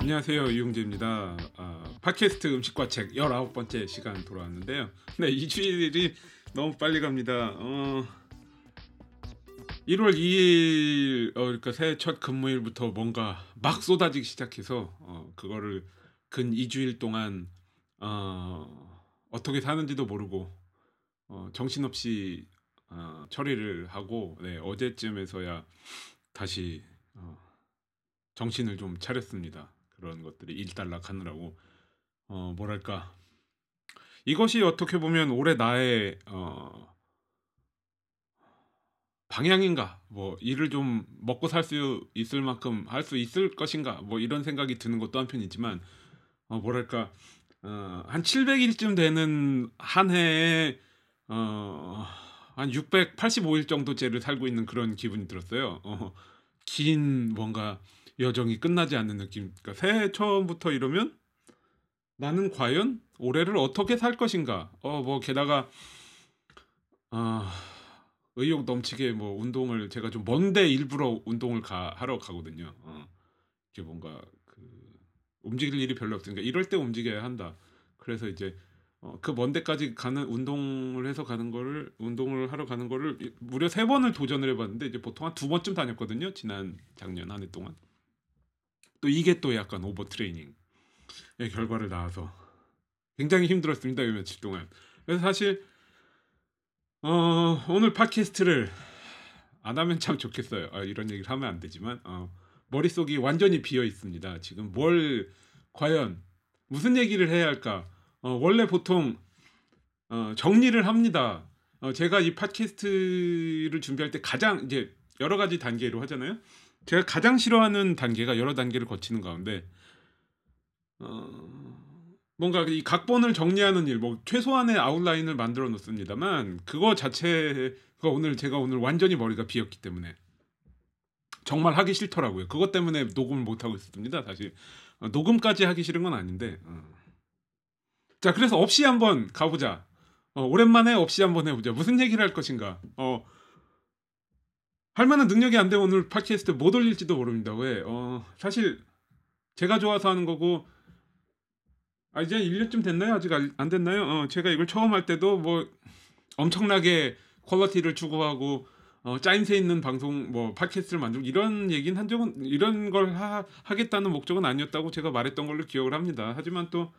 안녕하세요 이용재입니다. 아, 팟캐스트 음식과 책 19번째 시간 돌아왔는데요. 네, 이 주일이 너무 빨리 갑니다. 어, 1월 2일 어, 그러니까 새해 첫 근무일부터 뭔가 막 쏟아지기 시작해서 어, 그거를 근 2주일 동안 어, 어떻게 사는지도 모르고 어, 정신없이 어, 처리를 하고 네, 어제쯤에서야 다시 어, 정신을 좀 차렸습니다. 그런 것들이 일단락하느라고 어 뭐랄까 이것이 어떻게 보면 올해 나의 어 방향인가 뭐 일을 좀 먹고 살 수 있을 만큼 할 수 있을 것인가 뭐 이런 생각이 드는 것도 한편이지만 어 뭐랄까 어 한 700일쯤 되는 한 해에 어 한 685일 정도째를 살고 있는 그런 기분이 들었어요. 어, 긴 뭔가 여정이 끝나지 않는 느낌. 그러니까 새해 처음부터 이러면 나는 과연 올해를 어떻게 살 것인가. 어 뭐 게다가 아 의욕 넘치게 뭐 운동을 제가 좀 먼데 일부러 운동을 가 하러 가거든요. 어. 이게 뭔가 그 움직일 일이 별로 없으니까 이럴 때 움직여야 한다. 그래서 이제 어, 그 먼데까지 가는 운동을 해서 가는 거를 운동을 하러 가는 거를 무려 세 번을 도전을 해봤는데 이제 보통 한 두 번쯤 다녔거든요. 지난 작년 한 해 동안. 또 이게 또 약간 오버 트레이닝의 결과를 낳아서 굉장히 힘들었습니다. 이 며칠 동안. 그래서 사실 어, 오늘 팟캐스트를 안 하면 참 좋겠어요. 아, 이런 얘기를 하면 안 되지만 어, 머릿속이 완전히 비어 있습니다. 지금 뭘 과연 무슨 얘기를 해야 할까? 어, 원래 보통 어, 정리를 합니다. 어, 제가 이 팟캐스트를 준비할 때 가장 이제 여러 가지 단계로 하잖아요. 제가 가장 싫어하는 단계가 여러 단계를 거치는 가운데 어, 뭔가 이 각본을 정리하는 일, 뭐 최소한의 아웃라인을 만들어 놓습니다만 그거 자체가 오늘 제가 오늘 완전히 머리가 비었기 때문에 정말 하기 싫더라고요. 그것 때문에 녹음을 못 하고 있었습니다. 사실 어, 녹음까지 하기 싫은 건 아닌데. 어. 자, 그래서 없이 한번 가보자. 어, 오랜만에 없이 한번 해보자. 무슨 얘기를 할 것인가. 어, 할 만한 능력이 안 되면 오늘 팟캐스트 못 올릴지도 모릅니다. 왜? 어, 사실 제가 좋아서 하는 거고 아 이제 1년쯤 됐나요? 아직 안 됐나요? 어, 제가 이걸 처음 할 때도 뭐 엄청나게 퀄러티를 추구하고 어, 짜임새 있는 방송 뭐 팟캐스트를 만들고 이런 얘기는 한 적은 이런 걸 하, 하겠다는 목적은 아니었다고 제가 말했던 걸로 기억을 합니다. 하지만 또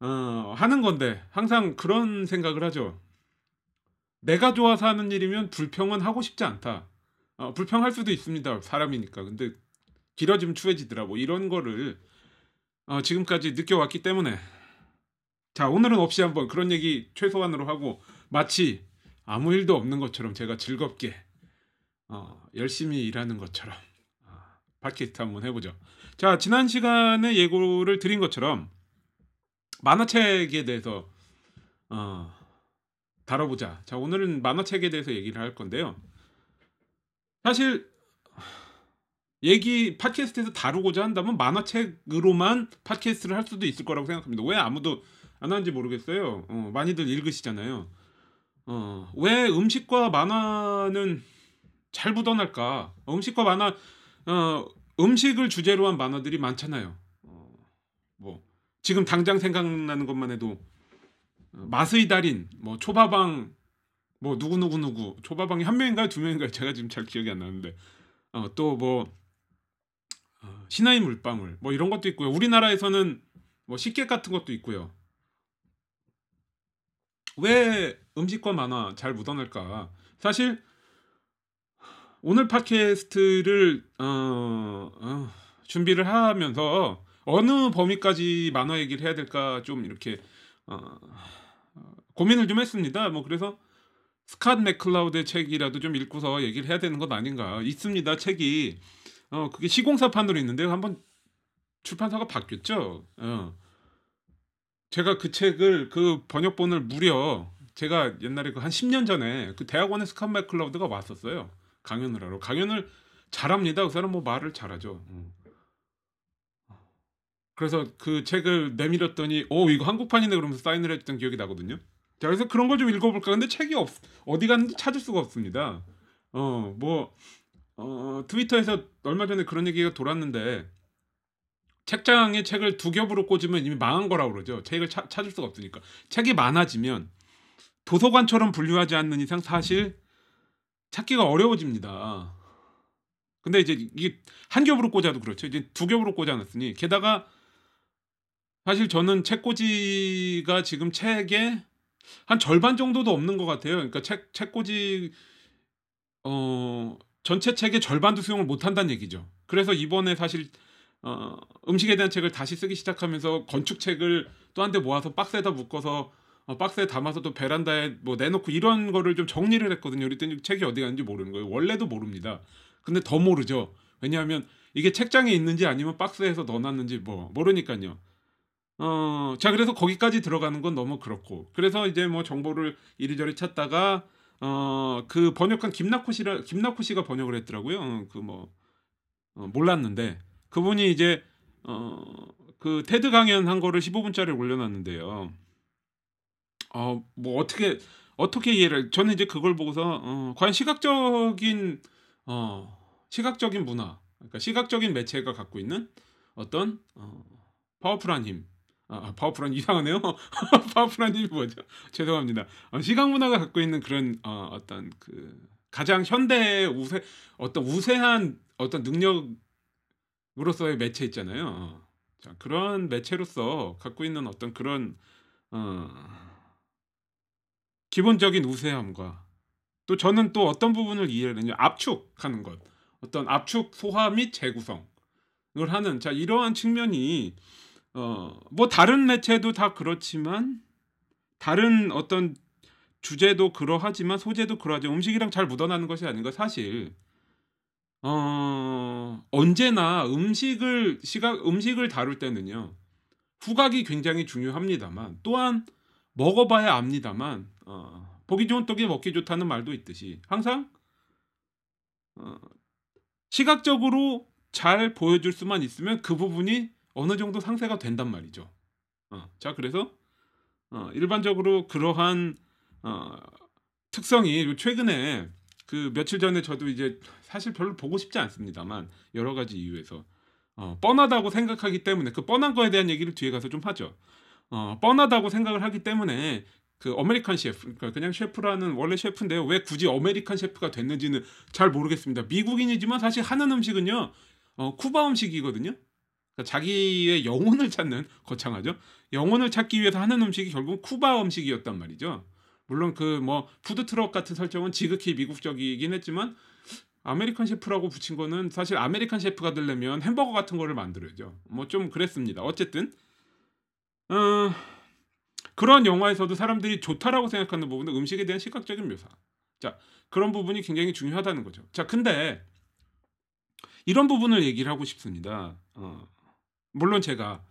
어, 하는 건데 항상 그런 생각을 하죠. 내가 좋아서 하는 일이면 불평은 하고 싶지 않다. 어, 불평할 수도 있습니다. 사람이니까. 근데 길어지면 추해지더라고. 이런 거를 어, 지금까지 느껴왔기 때문에 자 오늘은 없이 한번 그런 얘기 최소한으로 하고 마치 아무 일도 없는 것처럼 제가 즐겁게 어, 열심히 일하는 것처럼 어, 팟캐스트 한번 해보죠. 자 지난 시간에 예고를 드린 것처럼 만화책에 대해서 어, 다뤄보자. 자 오늘은 만화책에 대해서 얘기를 할 건데요. 사실 얘기 팟캐스트에서 다루고자 한다면 만화책으로만 팟캐스트를 할 수도 있을 거라고 생각합니다. 왜 아무도 안 하는지 모르겠어요. 어, 많이들 읽으시잖아요. 어, 왜 음식과 만화는 잘 묻어날까? 어, 음식과 만화, 어, 음식을 주제로 한 만화들이 많잖아요. 어, 뭐 지금 당장 생각나는 것만 해도 어, 마스의 달인, 뭐 초밥왕 뭐 누구 누구 누구 초밥왕이 한 명인가요 두 명인가요 제가 지금 잘 기억이 안 나는데 어, 또뭐 어, 신화의 물방울. 뭐 이런 것도 있고요. 우리나라에서는 뭐 식객 같은 것도 있고요. 왜 음식과 만화 잘 묻어날까? 사실 오늘 팟캐스트를 어, 어, 준비를 하면서 어느 범위까지 만화 얘기를 해야 될까 좀 이렇게 어, 어 고민을 좀 했습니다. 뭐 그래서 스캇 맥클라우드의 책이라도 좀 읽고서 얘기를 해야 되는 것 아닌가. 있습니다 책이 어 그게 시공사판으로 있는데 한번 출판사가 바뀌었죠 어 제가 그 책을 그 번역본을 무려 제가 옛날에 그 한 10년 전에 그 대학원에 스캇 맥클라우드가 왔었어요 강연을 하러 강연을 잘합니다. 그 사람 뭐 말을 잘하죠. 음. 그래서 그 책을 내밀었더니 오 이거 한국판이네 그러면서 사인을 해줬던 기억이 나거든요. 자 그래서 그런 걸 좀 읽어볼까 근데 책이 없 어디 갔는지 찾을 수가 없습니다. 어뭐 어, 트위터에서 얼마 전에 그런 얘기가 돌았는데 책장에 책을 두 겹으로 꽂으면 이미 망한 거라고 그러죠. 책을 차, 찾을 수가 없으니까 책이 많아지면 도서관처럼 분류하지 않는 이상 사실 찾기가 어려워집니다. 근데 이제 이게 한 겹으로 꽂아도 그렇죠. 이제 두 겹으로 꽂아놨으니 게다가 사실 저는 책꽂이가 지금 책에 한 절반 정도도 없는 것 같아요. 그러니까 책 책꽂이 어 전체 책의 절반도 수용을 못 한다는 얘기죠. 그래서 이번에 사실 어, 음식에 대한 책을 다시 쓰기 시작하면서 건축 책을 또 한 대 모아서 박스에다 묶어서 어, 박스에 담아서 또 베란다에 뭐 내놓고 이런 거를 좀 정리를 했거든요. 그랬더니 책이 어디 갔는지 모르는 거예요. 원래도 모릅니다. 근데 더 모르죠. 왜냐하면 이게 책장에 있는지 아니면 박스에서 넣어놨는지 뭐 모르니까요. 어, 자 그래서 거기까지 들어가는 건 너무 그렇고 그래서 이제 뭐 정보를 이리저리 찾다가 어, 그 번역한 김낙호 씨라 김낙호 씨가 번역을 했더라고요. 어, 그뭐 어, 몰랐는데 그분이 이제 어, 그 테드 강연 한 거를 15분짜리 올려놨는데요. 어, 뭐 어떻게 어떻게 이해를 저는 이제 그걸 보고서 어, 과연 시각적인 어, 시각적인 문화, 그러니까 시각적인 매체가 갖고 있는 어떤 어, powerful한 힘, 아, 아 powerful한 이상하네요. powerful한 힘이 뭐죠? 죄송합니다. 어, 시각 문화가 갖고 있는 그런 어, 어떤 그 가장 현대 우세 어떤 우세한 어떤 능력으로서의 매체 있잖아요. 어. 자, 그런 매체로서 갖고 있는 어떤 그런 어, 기본적인 우세함과 또 저는 또 어떤 부분을 이해하느냐 압축하는 것 어떤 압축 소화 및 재구성을 하는 자 이러한 측면이 어 뭐 다른 매체도 다 그렇지만 다른 어떤 주제도 그러하지만 소재도 그러하죠 음식이랑 잘 묻어나는 것이 아닌가 사실. 어 언제나 음식을 시각 음식을 다룰 때는요 후각이 굉장히 중요합니다만 또한 먹어봐야 압니다만 어, 보기 좋은 떡이 먹기 좋다는 말도 있듯이 항상 어, 시각적으로 잘 보여줄 수만 있으면 그 부분이 어느 정도 상쇄가 된단 말이죠. 어, 자 그래서 어, 일반적으로 그러한 어, 특성이 최근에 그 며칠 전에 저도 이제 사실 별로 보고 싶지 않습니다만 여러 가지 이유에서 어, 뻔하다고 생각하기 때문에 그 뻔한 거에 대한 얘기를 뒤에 가서 좀 하죠. 어, 뻔하다고 생각을 하기 때문에 그 아메리칸 셰프, 그러니까 그냥 셰프라는 원래 셰프인데요. 왜 굳이 아메리칸 셰프가 됐는지는 잘 모르겠습니다. 미국인이지만 사실 하는 음식은요, 어, 쿠바 음식이거든요. 그러니까 자기의 영혼을 찾는 거창하죠. 영혼을 찾기 위해서 하는 음식이 결국 쿠바 음식이었단 말이죠. 물론 그 뭐 푸드 트럭 같은 설정은 지극히 미국적이긴 했지만 아메리칸 셰프라고 붙인 거는 사실 아메리칸 셰프가 되려면 햄버거 같은 거를 만들어야죠. 뭐 좀 그랬습니다. 어쨌든 어. 그런 영화에서도 사람들이 좋다라고 생각하는 부분은 음식에 대한 시각적인 묘사. 자, 그런 부분이 굉장히 중요하다는 거죠. 자, 근데 이런 부분을 얘기를 하고 싶습니다. 어, 물론 제가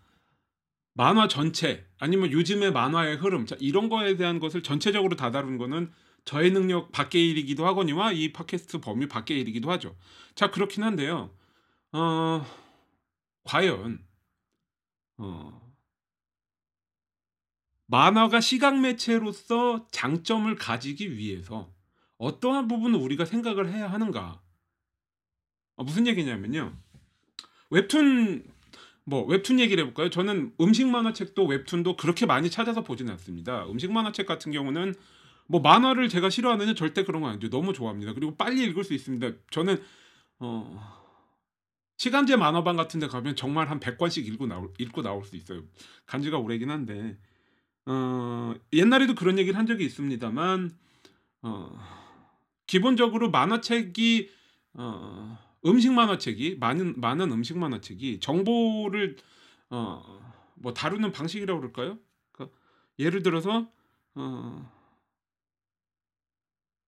만화 전체 아니면 요즘의 만화의 흐름 자, 이런 거에 대한 것을 전체적으로 다 다룬 거는 저의 능력 밖의 일이기도 하거니와 이 팟캐스트 범위 밖의 일이기도 하죠. 자 그렇긴 한데요. 어, 과연 어, 만화가 시각 매체로서 장점을 가지기 위해서 어떠한 부분을 우리가 생각을 해야 하는가? 어, 무슨 얘기냐면요. 웹툰 뭐 웹툰 얘기를 해볼까요? 저는 음식 만화책도 웹툰도 그렇게 많이 찾아서 보지는 않습니다. 음식 만화책 같은 경우는 뭐 만화를 제가 싫어하느냐 절대 그런 거 아니죠. 너무 좋아합니다. 그리고 빨리 읽을 수 있습니다. 저는 어 시간제 만화방 같은 데 가면 정말 한 100권씩 읽고 나올 읽고 나올 수 있어요. 간지가 오래긴 한데 어, 옛날에도 그런 얘기를 한 적이 있습니다만 어, 기본적으로 만화책이 어, 음식 만화책이 많은 많은 음식 만화책이 정보를 어, 뭐 다루는 방식이라고 그럴까요? 그, 예를 들어서 어,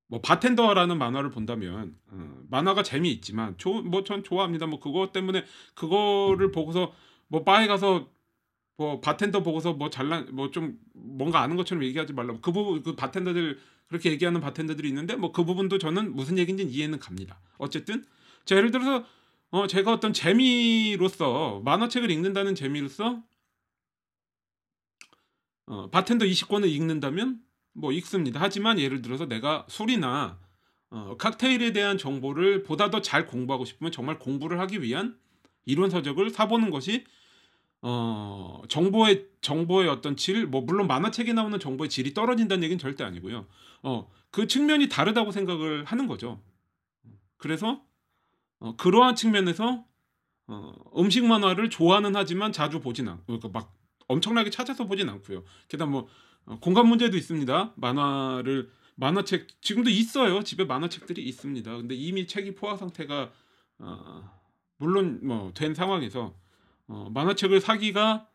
뭐 바텐더라는 만화를 본다면 어, 만화가 재미있지만 뭐 전 좋아합니다. 뭐 그거 때문에 그거를 보고서 뭐 바에 가서 뭐 바텐더 보고서 뭐 잘난 뭐 좀 뭔가 아는 것처럼 얘기하지 말라고 그 부분 그 바텐더들 그렇게 얘기하는 바텐더들이 있는데 뭐 그 부분도 저는 무슨 얘기인지 이해는 갑니다. 어쨌든 자 예를 들어서 어 제가 어떤 재미로서 만화책을 읽는다는 재미로서 어 바텐더 20권을 읽는다면 뭐 읽습니다. 하지만 예를 들어서 내가 술이나 어 칵테일에 대한 정보를 보다 더 잘 공부하고 싶으면 정말 공부를 하기 위한 이론 서적을 사 보는 것이 어 정보의 정보의 어떤 질 뭐 물론 만화책에 나오는 정보의 질이 떨어진다는 얘기는 절대 아니고요. 어 그 측면이 다르다고 생각을 하는 거죠. 그래서 어 그러한 측면에서 어 음식 만화를 좋아는 하지만 자주 보진 않 그러니까 막 엄청나게 찾아서 보진 않고요. 게다가 뭐 어 공간 문제도 있습니다. 만화를 만화책 지금도 있어요. 집에 만화책들이 있습니다. 근데 이미 책이 포화 상태가 어 물론 뭐 된 상황에서 어 만화책을 사기가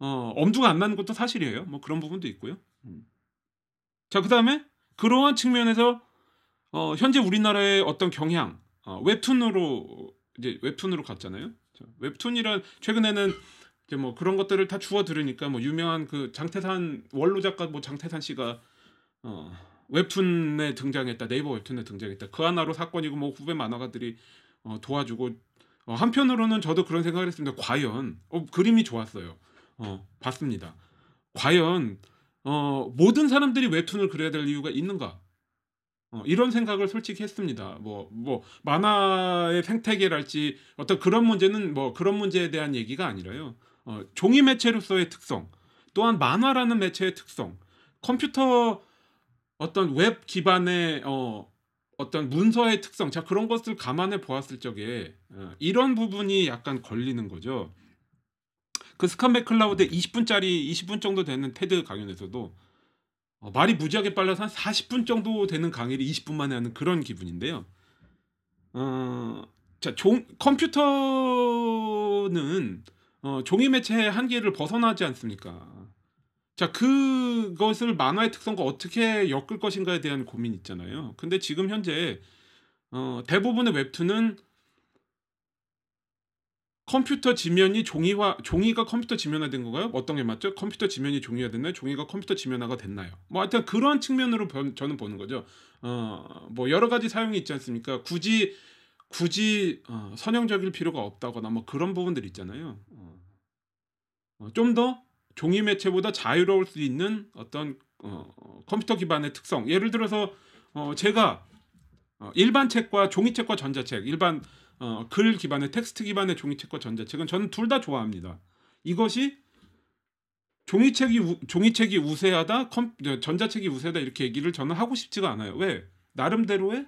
어 엄두가 안 나는 것도 사실이에요. 뭐 그런 부분도 있고요. 음. 자 그 다음에 그러한 측면에서 어 현재 우리나라의 어떤 경향 어 웹툰으로 이제 웹툰으로 갔잖아요. 자 웹툰이란 최근에는 이제 뭐 그런 것들을 다 주워 들으니까 뭐 유명한 그 장태산 원로 작가 뭐 장태산 씨가 어 웹툰에 등장했다. 네이버 웹툰에 등장했다. 그 하나로 사건이고 뭐 후배 만화가들이 어 도와주고 어 한편으로는 저도 그런 생각을 했습니다. 과연 어 그림이 좋았어요. 어 봤습니다. 과연 어 모든 사람들이 웹툰을 그려야 될 이유가 있는가? 어 이런 생각을 솔직히 했습니다. 뭐 뭐 만화의 생태계랄지 어떤 그런 문제는 뭐 그런 문제에 대한 얘기가 아니라요. 어 종이 매체로서의 특성, 또한 만화라는 매체의 특성, 컴퓨터 어떤 웹 기반의 어 어떤 문서의 특성, 자 그런 것을 감안해 보았을 적에 어 이런 부분이 약간 걸리는 거죠. 그 스캇 맥클라우드의 20 분짜리 20분 정도 되는 테드 강연에서도 어 말이 무지하게 빨라서 한 40분 정도 되는 강의를 20분 만에 하는 그런 기분인데요. 어 자 종 컴퓨터는 어 종이 매체의 한계를 벗어나지 않습니까? 자 그것을 만화의 특성과 어떻게 엮을 것인가에 대한 고민이 있잖아요. 근데 지금 현재 어 대부분의 웹툰은 컴퓨터 지면이 종이화 종이가 컴퓨터 지면화된 건가요? 어떤 게 맞죠? 컴퓨터 지면이 종이화 됐나요? 종이가 컴퓨터 지면화가 됐나요? 뭐 하여튼 그러한 측면으로 변 저는 보는 거죠. 어 뭐 여러 가지 사용이 있지 않습니까? 굳이 굳이 어 선형적일 필요가 없다거나 뭐 그런 부분들 있잖아요. 어. 어 좀 더 종이 매체보다 자유로울 수 있는 어떤 어 컴퓨터 기반의 특성. 예를 들어서 어 제가 어 일반 책과 종이책과 전자책, 일반 어 글 기반의 텍스트 기반의 종이책과 전자책은 저는 둘 다 좋아합니다. 이것이 종이책이 우 종이책이 우세하다, 컴 전자책이 우세하다 이렇게 얘기를 저는 하고 싶지가 않아요. 왜? 나름대로의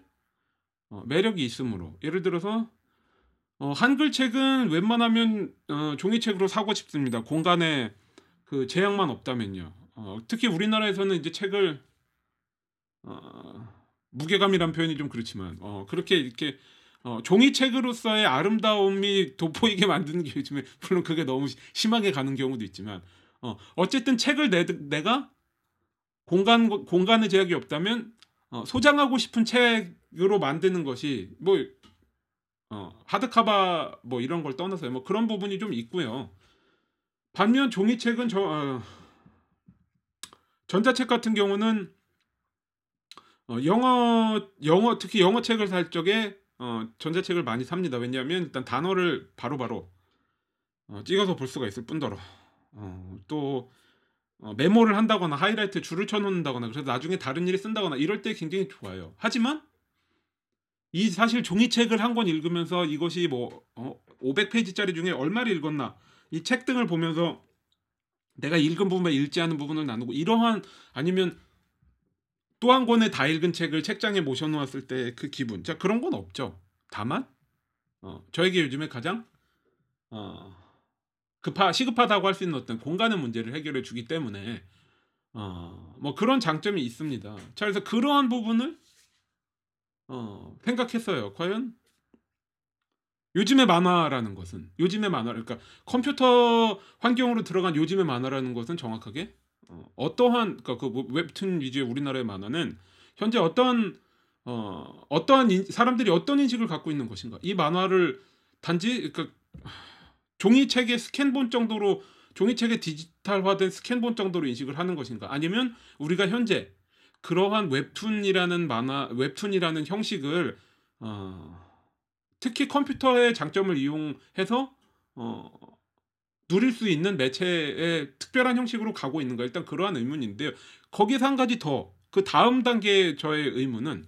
어 매력이 있으므로. 예를 들어서 어 한글책은 웬만하면 어 종이책으로 사고 싶습니다. 공간에 그 제약만 없다면요. 어 특히 우리나라에서는 이제 책을 어 무게감이란 표현이 좀 그렇지만 어 그렇게 이렇게 어 종이책으로서의 아름다움이 돋보이게 만드는 게 요즘에 물론 그게 너무 심하게 가는 경우도 있지만 어 어쨌든 책을 내 내가 공간 공간의 제약이 없다면 어 소장하고 싶은 책으로 만드는 것이 뭐 어 하드카바 뭐 이런 걸 떠나서요. 뭐 그런 부분이 좀 있고요. 반면 종이책은 저 어 전자책 같은 경우는 어 영어 영어 특히 영어 책을 살 적에 어 전자책을 많이 삽니다. 왜냐하면 일단 단어를 바로바로 어 찍어서 볼 수가 있을 뿐더러 어또 어 메모를 한다거나 하이라이트 줄을 쳐 놓는다거나 그래서 나중에 다른 일에 쓴다거나 이럴 때 굉장히 좋아요. 하지만 이 사실 종이책을 한 권 읽으면서 이것이 뭐어 500페이지짜리 중에 얼마를 읽었나 이 책 등을 보면서 내가 읽은 부분과 읽지 않은 부분을 나누고 이러한 아니면 또 한 권의 다 읽은 책을 책장에 모셔 놓았을 때 그 기분. 자 그런 건 없죠. 다만 어 저에게 요즘에 가장 어 급하 시급하다고 할 수 있는 어떤 공간의 문제를 해결해 주기 때문에 어 뭐 그런 장점이 있습니다. 자 그래서 그러한 부분을 어 생각했어요. 과연 요즘의 만화라는 것은 요즘의 만화 그러니까 컴퓨터 환경으로 들어간 요즘의 만화라는 것은 정확하게 어 어떠한 그러니까 그뭐 웹툰 위주의 우리나라의 만화는 현재 어떤 어 어떠한 인 사람들이 어떤 인식을 갖고 있는 것인가? 이 만화를 단지 그러니까 종이책의 스캔본 정도로 종이책의 디지털화된 스캔본 정도로 인식을 하는 것인가? 아니면 우리가 현재 그러한 웹툰이라는 만화 웹툰이라는 형식을 어 특히 컴퓨터의 장점을 이용해서 어 누릴 수 있는 매체의 특별한 형식으로 가고 있는가 일단 그러한 의문인데요. 거기서 한 가지 더 그 다음 단계 저의 의문은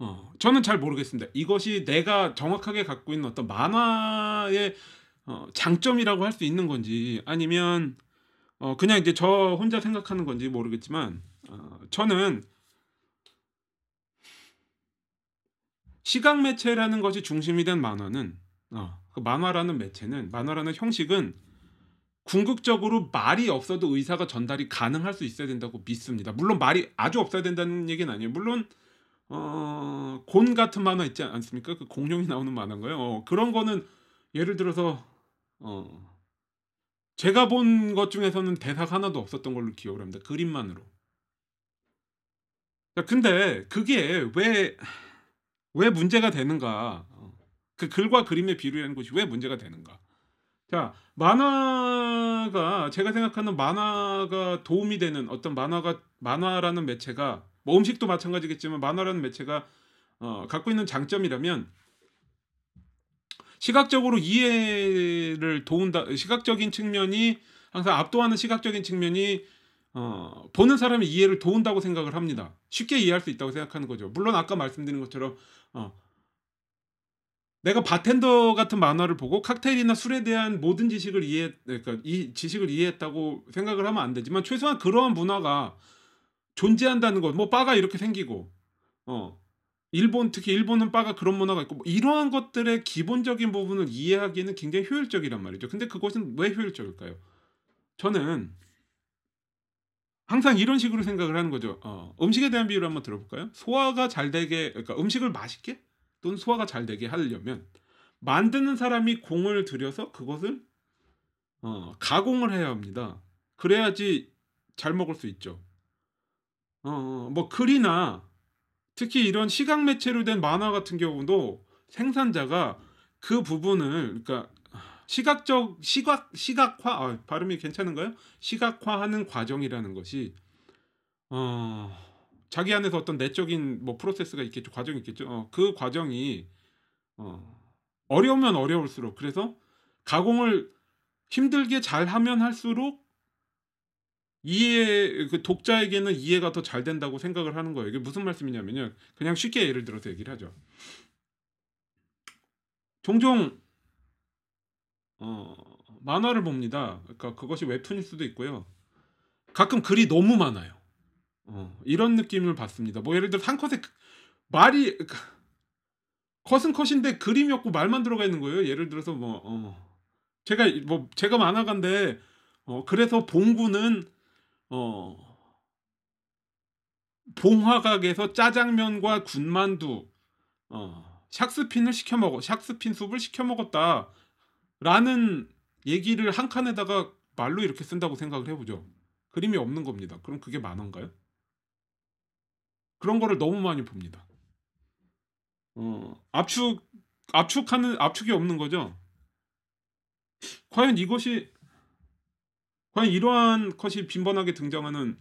어 저는 잘 모르겠습니다. 이것이 내가 정확하게 갖고 있는 어떤 만화의 어 장점이라고 할 수 있는 건지 아니면 어 그냥 이제 저 혼자 생각하는 건지 모르겠지만 어 저는 시각 매체라는 것이 중심이 된 만화는 어 그 만화라는 매체는 만화라는 형식은 궁극적으로 말이 없어도 의사가 전달이 가능할 수 있어야 된다고 믿습니다. 물론 말이 아주 없어야 된다는 얘기는 아니에요. 물론 어, 곤 같은 만화 있지 않습니까? 그 공룡이 나오는 만화인가요? 어, 그런 거는 예를 들어서 어, 제가 본 것 중에서는 대사가 하나도 없었던 걸로 기억을 합니다. 그림만으로. 자, 근데 그게 왜, 왜 문제가 되는가? 어, 그 글과 그림의 비교라는 것이 왜 문제가 되는가? 자, 만화가 제가 생각하는 만화가 도움이 되는 어떤 만화가 만화라는 매체가 뭐 음식도 마찬가지겠지만 만화라는 매체가 어, 갖고 있는 장점이라면 시각적으로 이해를 도운다 시각적인 측면이 항상 압도하는 시각적인 측면이 어, 보는 사람의 이해를 도운다고 생각을 합니다. 쉽게 이해할 수 있다고 생각하는 거죠. 물론 아까 말씀드린 것처럼 어, 내가 바텐더 같은 만화를 보고 칵테일이나 술에 대한 모든 지식을 이해 그러니까 이 지식을 이해했다고 생각을 하면 안 되지만 최소한 그러한 문화가 존재한다는 것, 뭐 바가 이렇게 생기고, 어 일본 특히 일본은 바가 그런 문화가 있고 뭐 이러한 것들의 기본적인 부분을 이해하기에는 굉장히 효율적이란 말이죠. 근데 그것은 왜 효율적일까요? 저는 항상 이런 식으로 생각을 하는 거죠. 어, 음식에 대한 비유를 한번 들어볼까요? 소화가 잘 되게, 그러니까 음식을 맛있게 또는 소화가 잘 되게 하려면 만드는 사람이 공을 들여서 그것을 어, 가공을 해야 합니다. 그래야지 잘 먹을 수 있죠. 어, 뭐 글이나 특히 이런 시각 매체로 된 만화 같은 경우도 생산자가 그 부분을 그러니까 시각적 시각 시각화 아, 발음이 괜찮은가요? 시각화하는 과정이라는 것이 어 자기 안에서 어떤 내적인 뭐 프로세스가 있겠죠 과정이 있겠죠 어, 그 과정이 어, 어려우면 어려울수록 그래서 가공을 힘들게 잘 하면 할수록 이해 그 독자에게는 이해가 더 잘 된다고 생각을 하는 거예요. 이게 무슨 말씀이냐면요. 그냥 쉽게 예를 들어서 얘기를 하죠. 종종 어, 만화를 봅니다. 그러니까 그것이 웹툰일 수도 있고요. 가끔 글이 너무 많아요. 어, 이런 느낌을 받습니다. 뭐 예를 들어 한 컷에 그 말이 그 컷은 컷인데 그림이 없고 말만 들어가 있는 거예요. 예를 들어서 뭐 어, 제가 뭐 제가 만화가인데 어, 그래서 봉구는 어 봉화각에서 짜장면과 군만두 어 샥스핀을 시켜 먹어 샥스핀 숲을 시켜 먹었다라는 얘기를 한 칸에다가 말로 이렇게 쓴다고 생각을 해보죠. 그림이 없는 겁니다. 그럼 그게 만화인가요? 그런 거를 너무 많이 봅니다. 어, 압축 압축하는 압축이 없는 거죠. 과연 이것이 과연 이러한 컷이 빈번하게 등장하는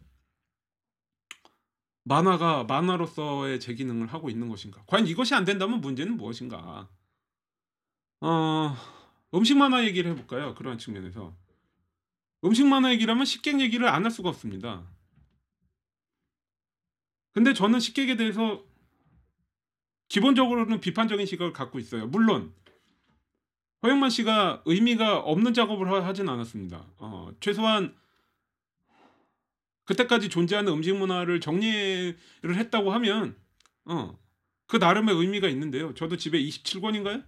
만화가 만화로서의 제 기능을 하고 있는 것인가? 과연 이것이 안 된다면 문제는 무엇인가? 어, 음식 만화 얘기를 해볼까요? 그러한 측면에서 음식 만화 얘기라면 식객 얘기를 안 할 수가 없습니다. 근데 저는 식객에 대해서 기본적으로는 비판적인 시각을 갖고 있어요. 물론 허영만 씨가 의미가 없는 작업을 하, 진 않았습니다. 어, 최소한 그때까지 존재하는 음식 문화를 정리를 했다고 하면 어, 그 나름의 의미가 있는데요. 저도 집에 27권인가요?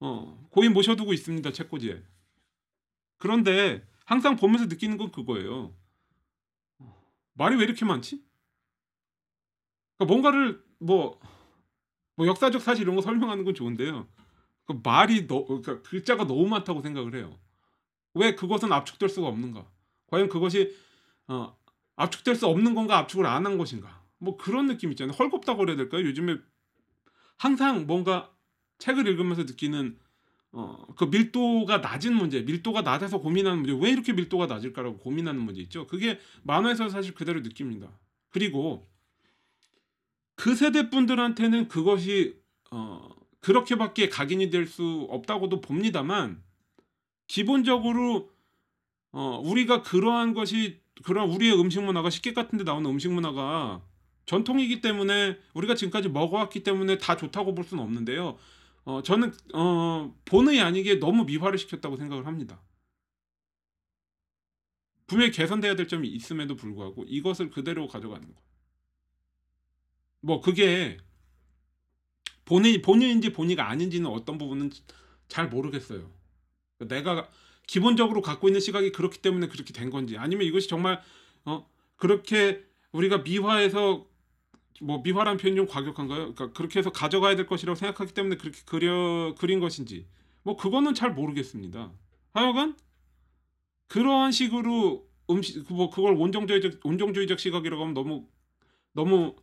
어, 고인 모셔두고 있습니다. 책꽂이에. 그런데 항상 보면서 느끼는 건 그거예요. 말이 왜 이렇게 많지? 그러니까 뭔가를 뭐, 뭐 역사적 사실 이런 거 설명하는 건 좋은데요. 그 말이 너, 그러니까 글자가 너무 많다고 생각을 해요. 왜 그것은 압축될 수가 없는가? 과연 그것이 어, 압축될 수 없는 건가? 압축을 안 한 것인가? 뭐 그런 느낌 있잖아요. 헐겁다고 그래야 될까요? 요즘에 항상 뭔가 책을 읽으면서 느끼는 어, 그 밀도가 낮은 문제, 밀도가 낮아서 고민하는 문제, 왜 이렇게 밀도가 낮을까라고 고민하는 문제 있죠. 그게 만화에서 사실 그대로 느낍니다. 그리고 그 세대 분들한테는 그것이 어, 그렇게밖에 각인이 될 수 없다고도 봅니다만 기본적으로 어, 우리가 그러한 것이 그런 우리의 음식 문화가 식객 같은 데 나오는 음식 문화가 전통이기 때문에 우리가 지금까지 먹어왔기 때문에 다 좋다고 볼 수는 없는데요. 어, 저는 어, 본의 아니게 너무 미화를 시켰다고 생각을 합니다. 분명히 개선돼야 될 점이 있음에도 불구하고 이것을 그대로 가져가는 거. 뭐 그게 본인 본인인지 본의가 아닌지는 어떤 부분은 잘 모르겠어요. 내가 기본적으로 갖고 있는 시각이 그렇기 때문에 그렇게 된 건지 아니면 이것이 정말 어 그렇게 우리가 미화해서 뭐 미화란 표현 좀 과격한가요? 그러니까 그렇게 해서 가져가야 될 것이라고 생각하기 때문에 그렇게 그려 그린 것인지 뭐 그거는 잘 모르겠습니다. 하여간 그러한 식으로 음식 뭐 그걸 온정주의적 온정주의적 시각이라고 하면 너무 너무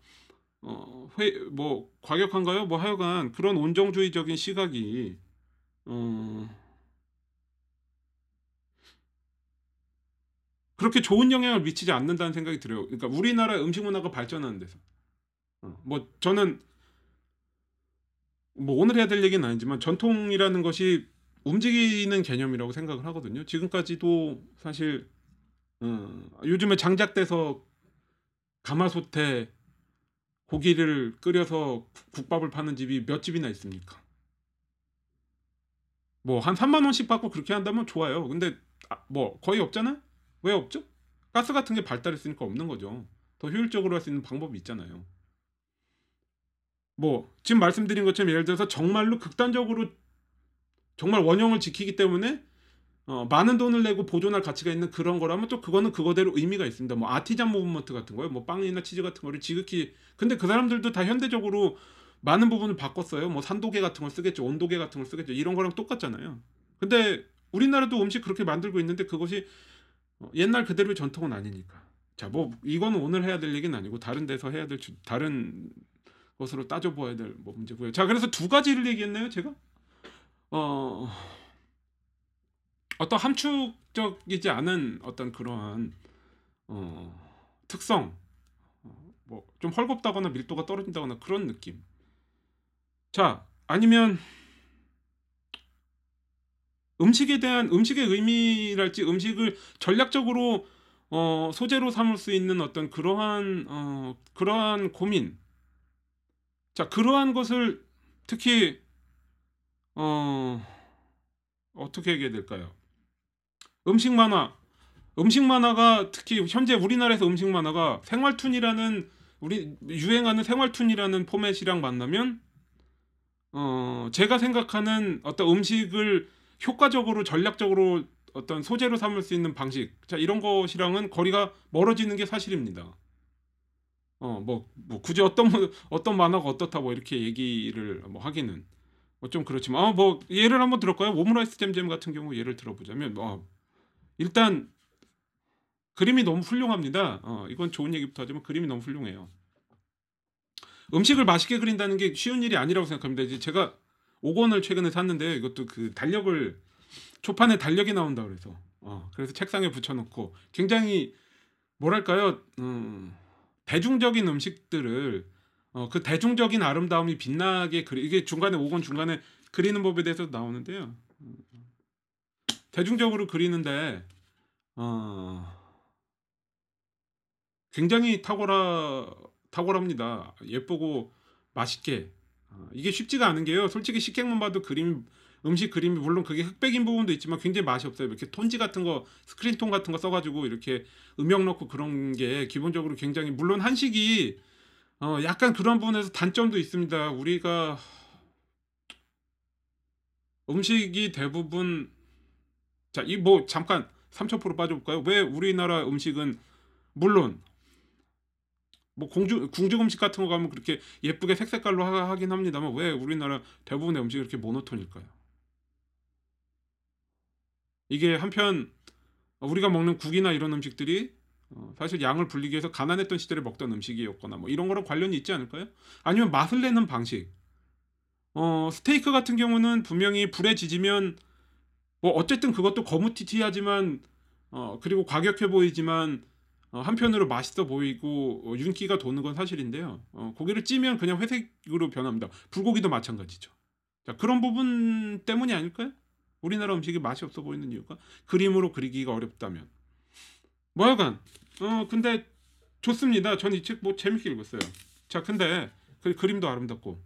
어 회 뭐 과격한가요? 뭐 하여간 그런 온정주의적인 시각이 어 그렇게 좋은 영향을 미치지 않는다는 생각이 들어요. 그러니까 우리나라 음식 문화가 발전하는 데서. 어, 뭐 저는 뭐 오늘 해야 될 얘기는 아니지만 전통이라는 것이 움직이는 개념이라고 생각을 하거든요. 지금까지도 사실 어, 요즘에 장작돼서 가마솥에 고기를 끓여서 국밥을 파는 집이 몇 집이나 있습니까? 뭐 한 3만 원씩 받고 그렇게 한다면 좋아요. 근데 아, 뭐 거의 없잖아? 왜 없죠? 가스 같은 게 발달했으니까 없는 거죠. 더 효율적으로 할 수 있는 방법이 있잖아요. 뭐 지금 말씀드린 것처럼 예를 들어서 정말로 극단적으로 정말 원형을 지키기 때문에 어, 많은 돈을 내고 보존할 가치가 있는 그런 거라면 또 그거는 그거대로 의미가 있습니다. 뭐 아티잔 무브먼트 같은 거요, 뭐 빵이나 치즈 같은 거를 지극히 근데 그 사람들도 다 현대적으로 많은 부분을 바꿨어요. 뭐 산도계 같은 걸 쓰겠죠, 온도계 같은 걸 쓰겠죠. 이런 거랑 똑같잖아요. 근데 우리나라도 음식 그렇게 만들고 있는데 그것이 어, 옛날 그대로의 전통은 아니니까. 자, 뭐 이거는 오늘 해야 될 얘기는 아니고 다른 데서 해야 될 주- 다른 것으로 따져 보아야 될 뭐 문제고요. 자, 그래서 두 가지를 얘기했나요, 제가? 어, 어떤 함축적이지 않은 어떤 그러한 어, 특성, 어, 뭐좀 헐겁다거나 밀도가 떨어진다거나 그런 느낌. 자, 아니면 음식에 대한 음식의 의미랄지 음식을 전략적으로 어, 소재로 삼을 수 있는 어떤 그러한 어, 그러한 고민. 자, 그러한 것을 특히 어, 어떻게 얘기해야 될까요? 음식 만화. 음식 만화가 특히 현재 우리나라에서 음식 만화가 생활툰이라는 우리 유행하는 생활툰이라는 포맷이랑 만나면 어, 제가 생각하는 어떤 음식을 효과적으로 전략적으로 어떤 소재로 삼을 수 있는 방식 자 이런 것이랑은 거리가 멀어지는 게 사실입니다. 어뭐 뭐 굳이 어떤 뭐- 어떤 만화가 어떻다 뭐 이렇게 얘기를 뭐 하기는 뭐 좀 그렇지만 아뭐 예를 한번 들을까요? 오므라이스 잼잼 같은 경우 예를 들어보자면 뭐 일단 그림이 너무 훌륭합니다. 어 이건 좋은 얘기부터 하지만 그림이 너무 훌륭해요. 음식을 맛있게 그린다는 게 쉬운 일이 아니라고 생각합니다. 이제 제가 5권을 최근에 샀는데 이것도 그 달력을 초판에 달력이 나온다 그래서 어, 그래서 책상에 붙여놓고 굉장히 뭐랄까요 음, 대중적인 음식들을 어, 그 대중적인 아름다움이 빛나게 그리 이게 중간에 5권 중간에 그리는 법에 대해서 나오는데요. 음, 대중적으로 그리는데 어, 굉장히 탁월하 탁월합니다. 예쁘고 맛있게 어, 이게 쉽지가 않은 게요. 솔직히 식객만 봐도 그림 음식 그림이 물론 그게 흑백인 부분도 있지만 굉장히 맛이 없어요. 이렇게 톤지 같은 거 스크린톤 같은 거 써가지고 이렇게 음영 넣고 그런 게 기본적으로 굉장히 물론 한식이 어 약간 그런 부분에서 단점도 있습니다. 우리가 음식이 대부분 자 이 뭐 잠깐 3,000% 빠져볼까요? 왜 우리나라 음식은 물론 뭐 공주 궁중 음식 같은 거 가면 그렇게 예쁘게 색색깔로 하, 하긴 합니다만 왜 우리나라 대부분의 음식이 이렇게 모노톤일까요? 이게 한편 우리가 먹는 국이나 이런 음식들이 어, 사실 양을 불리기 위해서 가난했던 시절에 먹던 음식이었거나 뭐 이런 거랑 관련이 있지 않을까요? 아니면 맛을 내는 방식. 어, 스테이크 같은 경우는 분명히 불에 지지면 뭐 어쨌든 그것도 거무튀튀하지만 어, 그리고 과격해 보이지만 어, 한편으로 맛있어 보이고 어, 윤기가 도는 건 사실인데요. 어, 고기를 찌면 그냥 회색으로 변합니다. 불고기도 마찬가지죠. 자 그런 부분 때문이 아닐까요? 우리나라 음식이 맛이 없어 보이는 이유가 그림으로 그리기가 어렵다면. 뭐 여간 어 근데 좋습니다. 전 이 책 뭐 재밌게 읽었어요. 자 근데 그 그림도 아름답고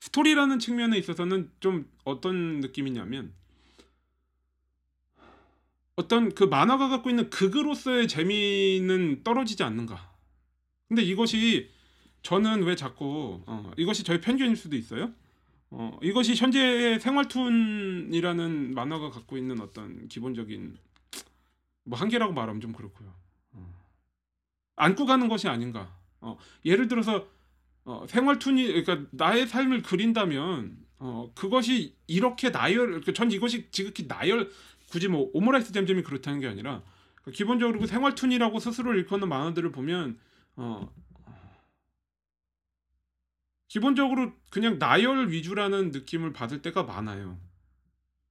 스토리라는 측면에 있어서는 좀 어떤 느낌이냐면 어떤 그 만화가 갖고 있는 극으로서의 재미는 떨어지지 않는가. 근데 이것이 저는 왜 자꾸 어, 이것이 저의 편견일 수도 있어요. 어, 이것이 현재 생활툰이라는 만화가 갖고 있는 어떤 기본적인 뭐 한계라고 말하면 좀 그렇고요. 어. 안고 가는 것이 아닌가. 어, 예를 들어서 어, 생활툰이 그러니까 나의 삶을 그린다면 어, 그것이 이렇게 나열 그전 이것이 지극히 나열 굳이 뭐 오므라이스 잼잼이 그렇다는 게 아니라 그 기본적으로 그 생활툰이라고 스스로 일컫는 만화들을 보면 어, 기본적으로 그냥 나열 위주라는 느낌을 받을 때가 많아요.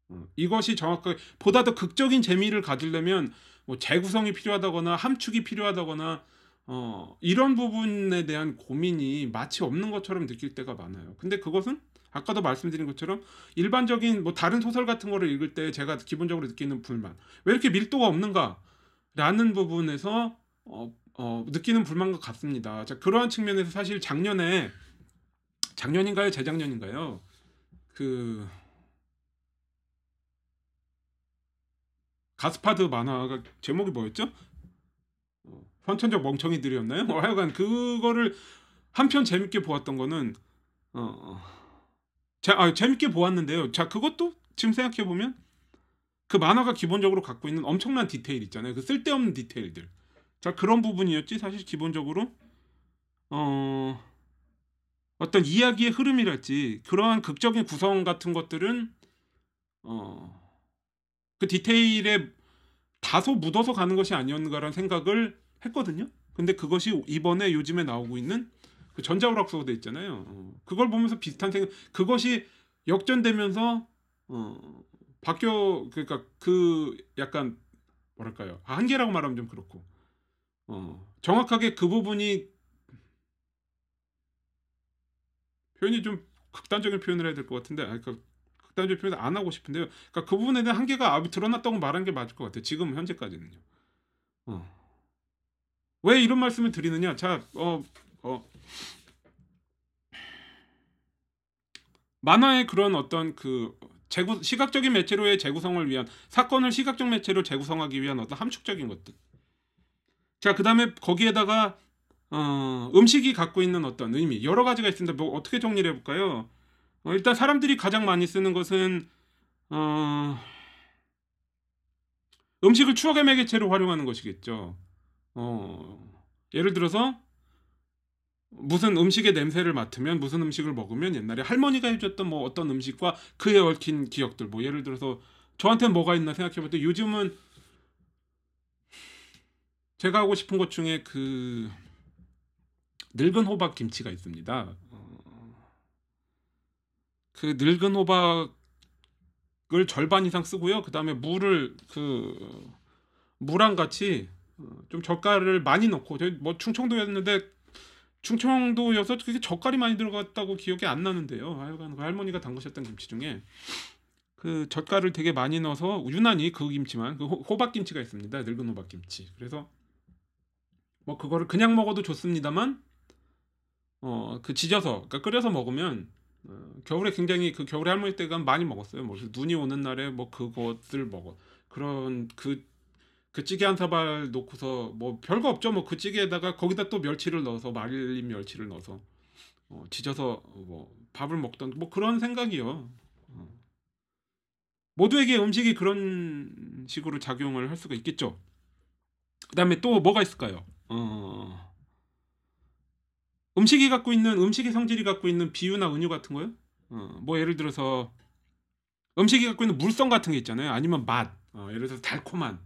어, 이것이 정확하게 보다 더 극적인 재미를 가지려면 뭐 재구성이 필요하다거나 함축이 필요하다거나 어, 이런 부분에 대한 고민이 마치 없는 것처럼 느낄 때가 많아요. 근데 그것은 아까도 말씀드린 것처럼 일반적인 뭐 다른 소설 같은 거를 읽을 때 제가 기본적으로 느끼는 불만 왜 이렇게 밀도가 없는가라는 부분에서 어, 어, 느끼는 불만과 같습니다. 자 그러한 측면에서 사실 작년에 작년인가요 재작년인가요 그 가스파드 만화가 제목이 뭐였죠? 어, 선천적 멍청이들이었나요? 어, 하여간 그거를 한편 재밌게 보았던 거는 어, 어. 자, 아, 재밌게 보았는데요. 자, 그것도 지금 생각해 보면 그 만화가 기본적으로 갖고 있는 엄청난 디테일 있잖아요. 그 쓸데없는 디테일들. 자, 그런 부분이었지. 사실 기본적으로 어 어떤 이야기의 흐름이랄지 그러한 극적인 구성 같은 것들은 어 그 디테일에 다소 묻어서 가는 것이 아니었는가라는 생각을 했거든요. 근데 그것이 이번에 요즘에 나오고 있는 그 전자오락서도 있잖아요. 어, 그걸 보면서 비슷한 생각. 그것이 역전되면서 어, 바뀌어 그러니까 그 약간 뭐랄까요 아, 한계라고 말하면 좀 그렇고 어, 정확하게 그 부분이 표현이 좀 극단적인 표현을 해야 될 것 같은데 아니, 그 극단적인 표현을 안 하고 싶은데요. 그러니까 그 부분에 대한 한계가 아, 드러났다고 말하는 게 맞을 것 같아요. 지금 현재까지는요. 어. 왜 이런 말씀을 드리느냐? 자, 어, 어, 만화의 그런 어떤 그 재구 시각적인 매체로의 재구성을 위한 사건을 시각적 매체로 재구성하기 위한 어떤 함축적인 것들. 자, 그다음에 거기에다가 어, 음식이 갖고 있는 어떤 의미 여러 가지가 있습니다. 뭐 어떻게 정리를 해볼까요? 어, 일단 사람들이 가장 많이 쓰는 것은 어, 음식을 추억의 매개체로 활용하는 것이겠죠. 어, 예를 들어서 무슨 음식의 냄새를 맡으면 무슨 음식을 먹으면 옛날에 할머니가 해줬던 뭐 어떤 음식과 그에 얽힌 기억들 뭐 예를 들어서 저한테는 뭐가 있나 생각해볼 때 요즘은 제가 하고 싶은 것 중에 그 늙은 호박 김치가 있습니다. 어, 그 늙은 호박을 절반 이상 쓰고요. 그 다음에 물을 그 무랑 같이 어, 좀 젓갈을 많이 넣고 뭐 충청도였는데 충청도여서 그게 젓갈이 많이 들어갔다고 기억이 안 나는데요. 하여간 그 할머니가 담그셨던 김치 중에 그 젓갈을 되게 많이 넣어서 유난히 그 김치만 그 호- 호박 김치가 있습니다. 늙은 호박 김치. 그래서 뭐 그거를 그냥 먹어도 좋습니다만 어 그 지져서 그러니까 끓여서 먹으면 어, 겨울에 굉장히 그 겨울에 할머니 때가 많이 먹었어요. 뭐 눈이 오는 날에 뭐 그것들 먹어 그런 그 그 찌개 한 사발 놓고서 뭐 별거 없죠. 뭐 그 찌개에다가 거기다 또 멸치를 넣어서 말린 멸치를 넣어서 어, 지져서 뭐 밥을 먹던 뭐 그런 생각이요. 어. 모두에게 음식이 그런 식으로 작용을 할 수가 있겠죠. 그다음에 또 뭐가 있을까요? 어... 음식이 갖고 있는 음식의 성질이 갖고 있는 비유나 은유 같은 거요? 어, 뭐 예를 들어서 음식이 갖고 있는 물성 같은 게 있잖아요. 아니면 맛. 어, 예를 들어서 달콤한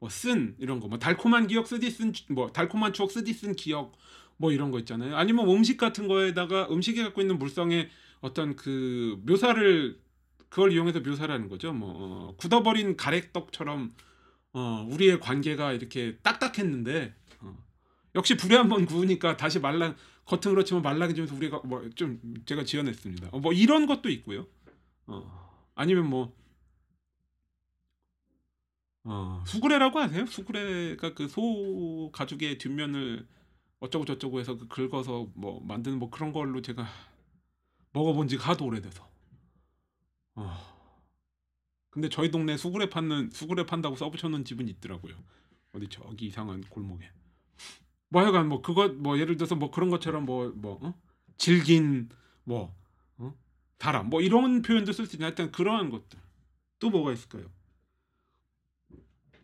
뭐 쓴 이런 거. 뭐 달콤한 기억 쓰디 쓴 뭐 달콤한 추억 쓰디 쓴 기억 뭐 이런 거 있잖아요. 아니면 음식 같은 거에다가 음식이 갖고 있는 물성의 어떤 그 묘사를 그걸 이용해서 묘사를 하는 거죠. 뭐 어, 굳어버린 가래떡처럼 어, 우리의 관계가 이렇게 딱딱했는데 어, 역시 불에 한번 구우니까 다시 말랑 겉은 그렇지만 말랑해지면서 우리가 뭐 좀 제가 지어냈습니다. 어, 뭐 이런 것도 있고요. 어, 아니면 뭐 어, 수구레라고 아세요? 수구레가 그 소 가죽의 뒷면을 어쩌고 저쩌고 해서 그 긁어서 뭐 만드는 뭐 그런 걸로 제가 먹어본 지가 하도 오래돼서. 어. 근데 저희 동네 수구레 파는 수구레 판다고 써붙여놓은 집은 있더라고요. 어디 저기 이상한 골목에. 뭐 하여간 뭐 그것 뭐 예를 들어서 뭐 그런 것처럼 뭐뭐 어? 질긴 뭐 어? 사람 뭐 이런 표현도 쓸 수 있는 하여튼 그러한 것들 또 뭐가 있을까요?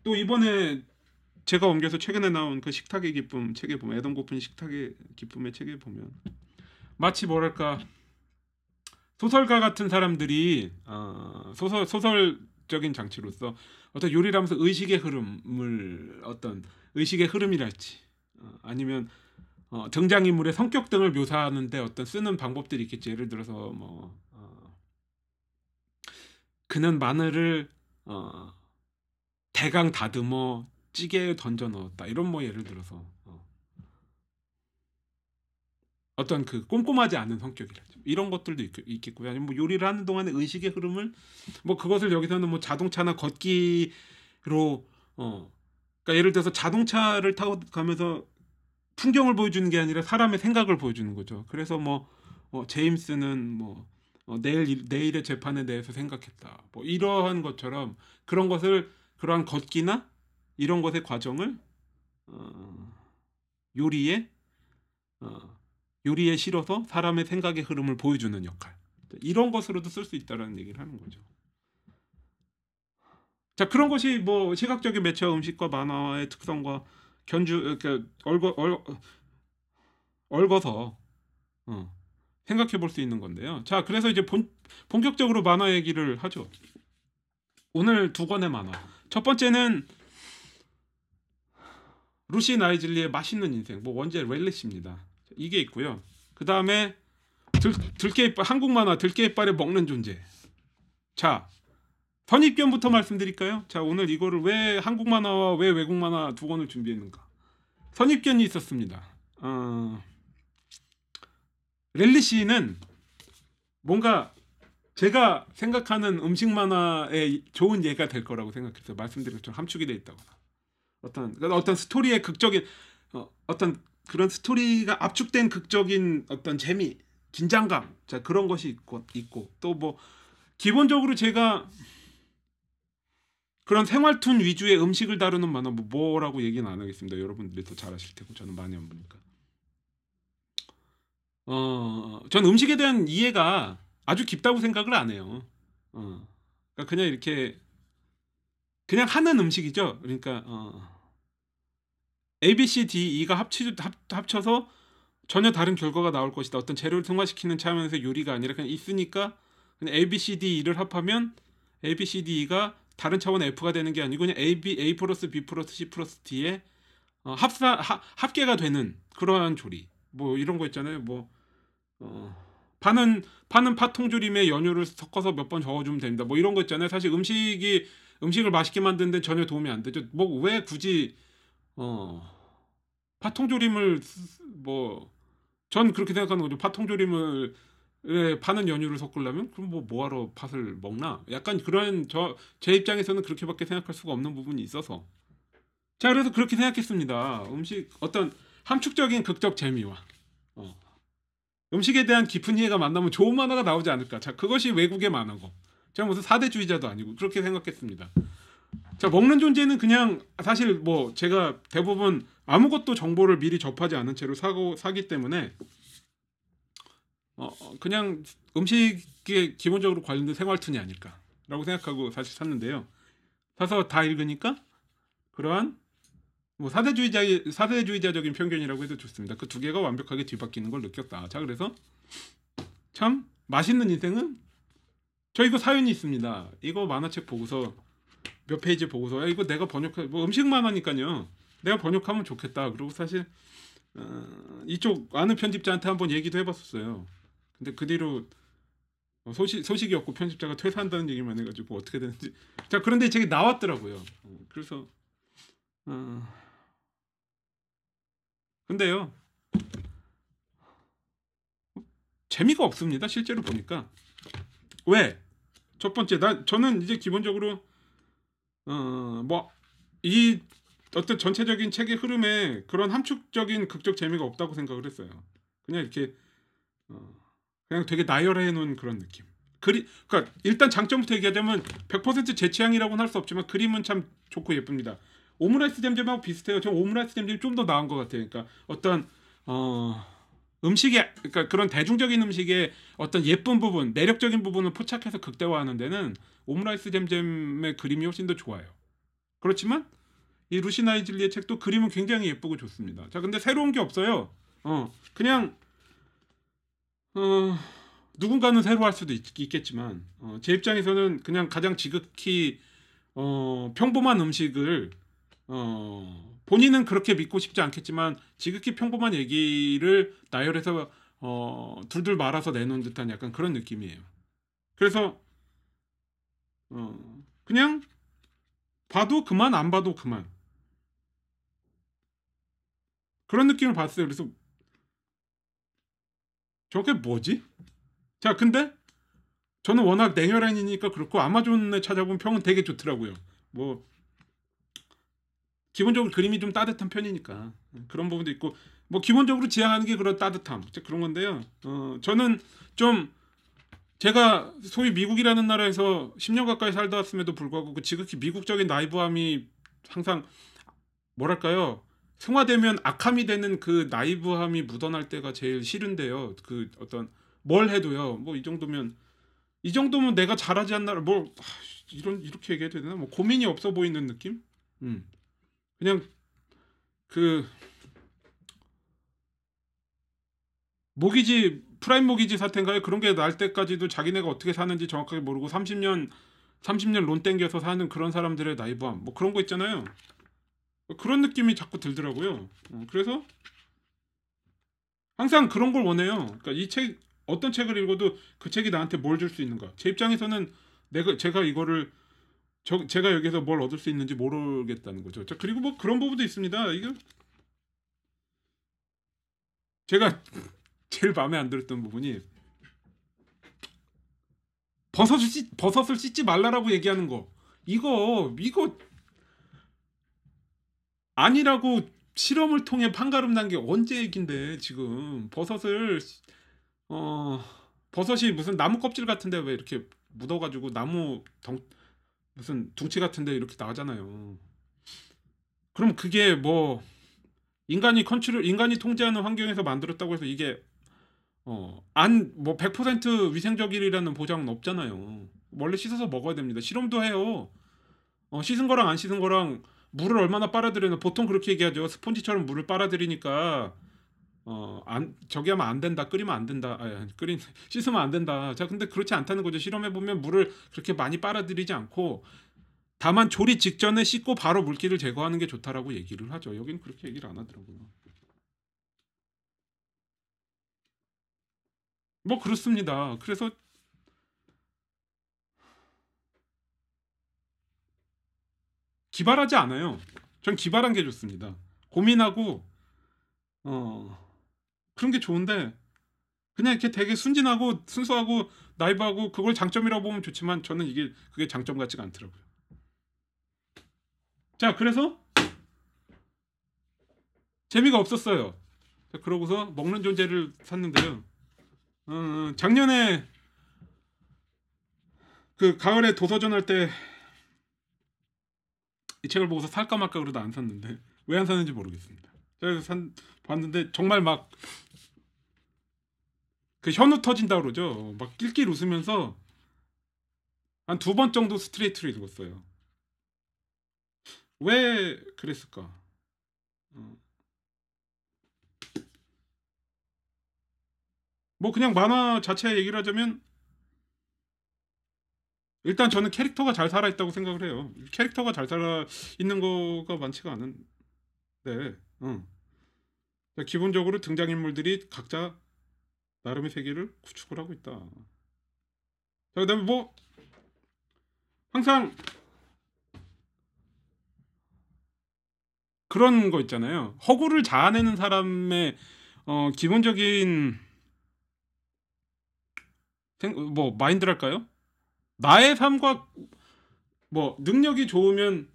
또 이번에 제가 옮겨서 최근에 나온 그 식탁의 기쁨 책에 보면 애덤 고픈 식탁의 기쁨의 책에 보면 마치 뭐랄까 소설가 같은 사람들이 어, 소설 소설적인 장치로서 어떤 요리를 하면서 의식의 흐름을 어떤 의식의 흐름이랄지 어, 아니면 어, 등장인물의 성격 등을 묘사하는데 어떤 쓰는 방법들이 있겠지. 예를 들어서 뭐 어, 그는 마늘을 어, 대강 다듬어 찌개에 던져 넣었다. 이런 뭐 예를 들어서 어. 어떤 그 꼼꼼하지 않은 성격이라죠 이런 것들도 있, 있겠고요. 아니면 뭐 요리를 하는 동안의 의식의 흐름을 뭐 그것을 여기서는 뭐 자동차나 걷기로 어. 그러니까 예를 들어서 자동차를 타고 가면서 풍경을 보여주는 게 아니라 사람의 생각을 보여주는 거죠. 그래서 뭐 어, 제임스는 뭐 어, 내일 일- 내일의 재판에 대해서 생각했다. 뭐 이러한 것처럼 그런 것을 그러한 걷기나 이런 것의 과정을 어, 요리에 어, 요리에 실어서 사람의 생각의 흐름을 보여주는 역할 이런 것으로도 쓸 수 있다라는 얘기를 하는 거죠. 자 그런 것이 뭐 시각적인 매체와 음식과 만화의 특성과 견주 그러니까 얼거 얼, 얽어서 어, 생각해 볼 수 있는 건데요. 자 그래서 이제 본, 본격적으로 만화 얘기를 하죠. 오늘 두 권의 만화. 첫 번째는 루시 나이즐리의 맛있는 인생, 뭐 원제 렐리시입니다. 이게 있고요. 그 다음에 들, 들깨 이빨 한국 만화 들깨 이빨에 먹는 존재. 자 선입견부터 말씀드릴까요? 자 오늘 이거를 왜 한국 만화와 왜 외국 만화 두 권을 준비했는가? 선입견이 있었습니다. 어, 렐리시는 뭔가 제가 생각하는 음식 만화의 좋은 예가 될 거라고 생각했어요. 말씀드린 것처럼 함축이 돼 있다거나 어떤 그러니까 어떤 스토리의 극적인 어, 어떤 그런 스토리가 압축된 극적인 어떤 재미, 긴장감, 자 그런 것이 있고 있고 또 뭐 기본적으로 제가 그런 생활툰 위주의 음식을 다루는 만화 뭐 뭐라고 얘기는 안 하겠습니다. 여러분들이 더 잘 아실 테고 저는 많이 안 보니까. 어, 전 음식에 대한 이해가 아주 깊다고 생각을 안 해요. 어, 그러니까 그냥 이렇게 그냥 하는 음식이죠. 그러니까 어, A, B, C, D, E가 합치, 합, 합쳐서 전혀 다른 결과가 나올 것이다. 어떤 재료를 승화시키는 차원에서 요리가 아니라 그냥 있으니까 그냥 A, B, C, D, E를 합하면 A, B, C, D, E가 다른 차원의 F가 되는 게 아니고 그냥 A, B, A 플러스 B 플러스 C 플러스 D의 어, 합사 하, 합계가 되는 그러한 조리. 뭐 이런 거 있잖아요. 뭐 어, 파는 파는 파통조림에 연유를 섞어서 몇 번 저어주면 됩니다. 뭐 이런 거 있잖아요. 사실 음식이 음식을 맛있게 만드는데 전혀 도움이 안 되죠. 뭐 왜 굳이 어 파통조림을 뭐 전 그렇게 생각하는 거죠. 파통조림을 에 파는 연유를 섞으려면 그럼 뭐 뭐하러 팥을 먹나? 약간 그런 저 제 입장에서는 그렇게밖에 생각할 수가 없는 부분이 있어서 자 그래서 그렇게 생각했습니다. 음식 어떤 함축적인 극적 재미와 어, 음식에 대한 깊은 이해가 만나면 좋은 만화가 나오지 않을까. 자 그것이 외국의 만화고 제가 무슨 사대주의자도 아니고 그렇게 생각했습니다. 자 먹는 존재는 그냥 사실 뭐 제가 대부분 아무것도 정보를 미리 접하지 않은 채로 사고 사기 때문에 어 어, 그냥 음식에 기본적으로 관련된 생활툰이 아닐까라고 생각하고 사실 샀는데요. 사서 다 읽으니까 그러한 뭐 사대주의자 사대주의자적인 편견이라고 해도 좋습니다. 그 두 개가 완벽하게 뒤바뀌는 걸 느꼈다. 자 그래서 참 맛있는 인생은 저 이거 사연이 있습니다. 이거 만화책 보고서 몇 페이지 보고서 야, 이거 내가 번역해 뭐 음식 만화니까요. 내가 번역하면 좋겠다. 그리고 사실 어, 이쪽 아는 편집자한테 한번 얘기도 해봤었어요. 근데 그 뒤로 어, 소식 소식이 없고 편집자가 퇴사한다는 얘기만 해가지고 어떻게 되는지 자 그런데 이 책이 나왔더라고요. 어, 그래서 어. 근데요. 재미가 없습니다. 실제로 보니까. 왜? 첫 번째, 나 저는 이제 기본적으로 어뭐 이 어떤 전체적인 책의 흐름에 그런 함축적인 극적 재미가 없다고 생각을 했어요. 그냥 이렇게 어, 그냥 되게 나열해 놓은 그런 느낌. 그리 그러니까 일단 장점부터 얘기하자면 100%제 취향이라고는 할 수 없지만 그림은 참 좋고 예쁩니다. 오므라이스 잼잼하고 비슷해요. 저 오므라이스 잼잼이 좀 더 나은 것 같아요. 그러니까 어떤 어 음식의 그러니까 그런 대중적인 음식의 어떤 예쁜 부분, 매력적인 부분을 포착해서 극대화하는 데는 오므라이스 잼잼의 그림이 훨씬 더 좋아요. 그렇지만 이 루시 나이즐리의 책도 그림은 굉장히 예쁘고 좋습니다. 자, 근데 새로운 게 없어요. 어, 그냥 어, 누군가는 새로 할 수도 있, 겠지만어, 제 입장에서는 그냥 가장 지극히 어, 평범한 음식을 어, 본인은 그렇게 믿고 싶지 않겠지만 지극히 평범한 얘기를 나열해서 어, 둘둘 말아서 내놓은 듯한 약간 그런 느낌이에요. 그래서 어, 그냥 봐도 그만 안 봐도 그만 그런 느낌을 받았어요. 그래서 저게 뭐지? 자, 근데 저는 워낙 냉혈한이니까 그렇고 아마존에 찾아본 평은 되게 좋더라고요. 뭐 기본적으로 그림이 좀 따뜻한 편이니까 그런 부분도 있고 뭐 기본적으로 지향하는 게 그런 따뜻함 그런 건데요. 어 저는 좀 제가 소위 미국이라는 나라에서 10년 가까이 살다 왔음에도 불구하고 그 지극히 미국적인 나이브함이 항상 뭐랄까요 승화되면 악함이 되는 그 나이브함이 묻어날 때가 제일 싫은데요. 그 어떤 뭘 해도요. 뭐 이 정도면 이 정도면 내가 잘하지 않나 뭘 하, 이런 이렇게 얘기해도 되나? 뭐 고민이 없어 보이는 느낌? 음. 그냥 그 모기지 프라임 모기지 사태인가요? 그런 게 날 때까지도 자기네가 어떻게 사는지 정확하게 모르고 30년 30년 론 땡겨서 사는 그런 사람들의 나이브함 뭐 그런 거 있잖아요. 그런 느낌이 자꾸 들더라고요. 어, 그래서 항상 그런 걸 원해요. 그러니까 이 책 어떤 책을 읽어도 그 책이 나한테 뭘 줄 수 있는가. 제 입장에서는 내가 제가 이거를 저 제가 여기서 뭘 얻을 수 있는지 모르겠다는 거죠. 자, 그리고 뭐 그런 부분도 있습니다. 이거 제가 제일 마음에 안 들었던 부분이 버섯을 씻, 버섯을 씻지 말라라고 얘기하는 거. 이거 이거 아니라고 실험을 통해 판가름 난 게 언제 얘긴데 지금 버섯을 어 버섯이 무슨 나무 껍질 같은데 왜 이렇게 묻어가지고 나무 덩 무슨 둥치 같은데 이렇게 나가잖아요. 그럼 그게 뭐 인간이 컨트롤 인간이 통제하는 환경에서 만들었다고 해서 이게 어안 뭐 100% 위생적이라는 보장은 없잖아요. 원래 씻어서 먹어야 됩니다. 실험도 해요. 어, 씻은 거랑 안 씻은 거랑 물을 얼마나 빨아들이나 보통 그렇게 얘기하죠. 스폰지처럼 물을 빨아들이니까 어안 저기 하면 안 된다. 끓이면 안 된다. 아, 끓인 씻으면 안 된다. 자, 근데 그렇지 않다는 거죠. 실험해 보면 물을 그렇게 많이 빨아들이지 않고 다만 조리 직전에 씻고 바로 물기를 제거하는 게 좋다라고 얘기를 하죠. 여긴 그렇게 얘기를 안 하더라고요. 뭐 그렇습니다. 그래서 기발하지 않아요. 전 기발한 게 좋습니다. 고민하고 어 그런 게 좋은데 그냥 이렇게 되게 순진하고 순수하고 나이브하고 그걸 장점이라고 보면 좋지만 저는 이게 그게 장점 같지가 않더라고요. 자 그래서 재미가 없었어요. 자, 그러고서 먹는 존재를 샀는데요. 어, 작년에 그 가을에 도서전 할 때 이 책을 보고서 살까 말까 그러다 안 샀는데 왜 안 샀는지 모르겠습니다. 그래서 산 봤는데 정말 막 그 현우 터진다 그러죠. 막 낄낄 웃으면서 한 두 번 정도 스트레이트로 읽었어요. 왜 그랬을까? 어. 뭐 그냥 만화 자체 얘기를 하자면 일단 저는 캐릭터가 잘 살아 있다고 생각을 해요. 캐릭터가 잘 살아 있는 거가 많지가 않은데, 응. 자, 기본적으로 등장인물들이 각자 나름의 세계를 구축을 하고 있다. 자, 그 다음에 뭐 항상 그런 거 있잖아요. 허구를 자아내는 사람의 어, 기본적인 생, 뭐 마인드랄까요? 나의 삶과 뭐 능력이 좋으면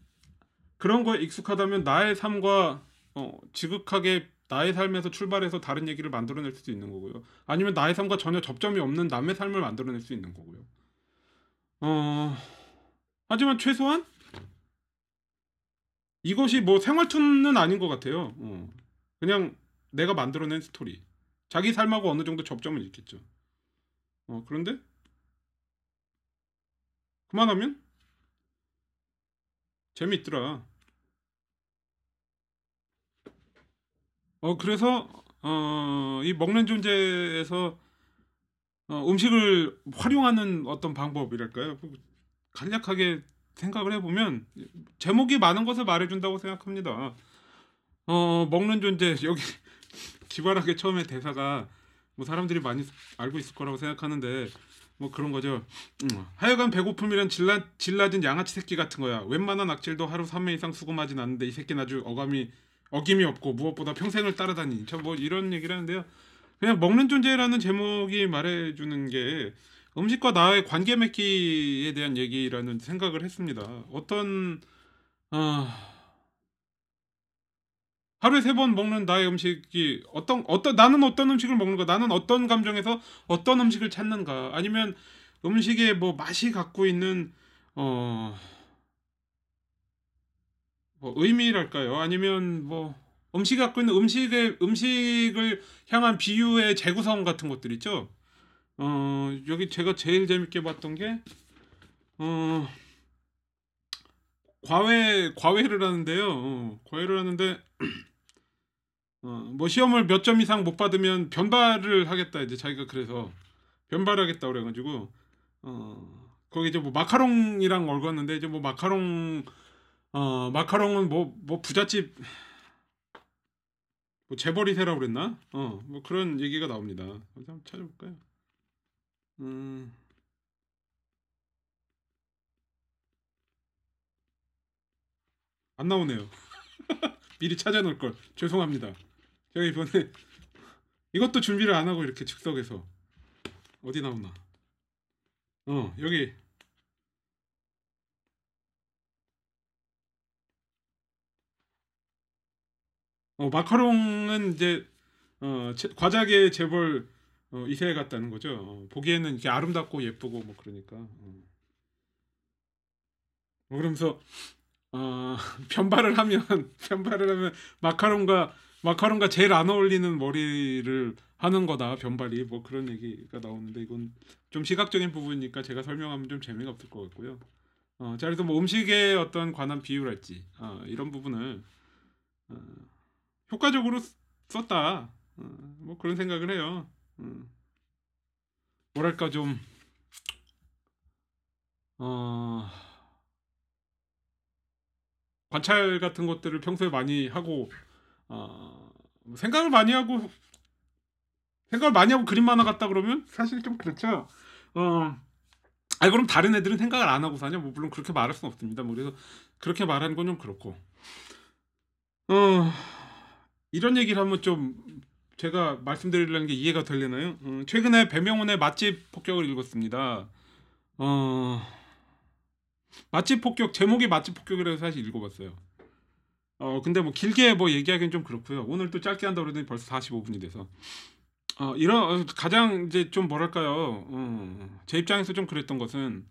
그런 거에 익숙하다면 나의 삶과 어, 지극하게 나의 삶에서 출발해서 다른 얘기를 만들어낼 수도 있는 거고요. 아니면 나의 삶과 전혀 접점이 없는 남의 삶을 만들어낼 수 있는 거고요. 어, 하지만 최소한 이것이 뭐 생활툰은 아닌 것 같아요. 어, 그냥 내가 만들어낸 스토리. 자기 삶하고 어느 정도 접점은 있겠죠. 어, 그런데 그만하면 재미있더라. 어 그래서 어, 이 먹는 존재에서 어, 음식을 활용하는 어떤 방법이랄까요? 간략하게 생각을 해보면 제목이 많은 것을 말해준다고 생각합니다. 어, 먹는 존재 여기 기발하게 처음에 대사가 뭐 사람들이 많이 알고 있을 거라고 생각하는데 뭐 그런 거죠. 음, 하여간 배고픔이란 질라, 질라진 양아치 새끼 같은 거야. 웬만한 악질도 하루 3회 이상 수금하진 않는데 이 새끼는 아주 어감이 어김이 없고 무엇보다 평생을 따라다니. 저뭐 이런 얘기를 하는데요. 그냥 먹는 존재라는 제목이 말해주는 게 음식과 나의 관계 맺기에 대한 얘기라는 생각을 했습니다. 어떤 어, 하루에 세 번 먹는 나의 음식이 어떤 어떤 나는 어떤 음식을 먹는가 나는 어떤 감정에서 어떤 음식을 찾는가 아니면 음식의 뭐 맛이 갖고 있는 어 뭐 의미랄까요? 아니면 뭐 음식이 갖고 있는 음식의 음식을 향한 비유의 재구성 같은 것들 있죠? 어 여기 제가 제일 재밌게 봤던 게 어 과외 과외를 하는데요. 어, 과외를 하는데 어, 뭐 시험을 몇 점 이상 못 받으면 변발을 하겠다 이제 자기가 그래서 변발하겠다 그래가지고 어 거기 이제 뭐 마카롱이랑 얽었는데 이제 뭐 마카롱 어 마카롱은 뭐 뭐 부잣집 뭐 재벌이세라고 그랬나 어 뭐 그런 얘기가 나옵니다 한번 찾아볼까요 음 안 나오네요. 미리 찾아놓을 걸. 죄송합니다. 제가 이번에 이것도 준비를 안 하고 이렇게 즉석에서 어디 나오나? 어 여기 어 마카롱은 이제 어 제- 과자계 재벌 어, 이세 같다는 거죠. 어, 보기에는 이게 아름답고 예쁘고 뭐 그러니까. 어. 어, 그러면서 어, 변발을 하면 변발을 하면 마카롱과 마카롱과 제일 안 어울리는 머리를 하는 거다 변발이 뭐 그런 얘기가 나오는데 이건 좀 시각적인 부분이니까 제가 설명하면 좀 재미가 없을 것 같고요. 어, 자 그래서 뭐 음식에 어떤 관한 비유랄지 어, 이런 부분을 어, 효과적으로 쓰- 썼다. 어, 뭐 그런 생각을 해요. 음. 뭐랄까 좀 어, 관찰 같은 것들을 평소에 많이 하고 어, 뭐 생각을 많이 하고 생각을 많이 하고 그림 만화 같다 그러면 사실 좀 그렇죠. 어, 아 그럼 다른 애들은 생각을 안 하고 사냐? 뭐 물론 그렇게 말할 수는 없습니다. 뭐 그래서 그렇게 말하는 건 좀 그렇고 어, 이런 얘기를 하면 좀 제가 말씀드리려는 게 이해가 되려나요? 어, 최근에 배명훈의 맛집 폭격을 읽었습니다. 어, 맛집 폭격 제목이 맛집 폭격이라서 사실 읽어봤어요. 어 근데 뭐 길게 뭐 얘기하기는 좀 그렇고요. 오늘 또 짧게 한다 그러더니 벌써 45분이 돼서 어 이런 어, 가장 이제 좀 뭐랄까요? 어, 제 입장에서 좀 그랬던 것은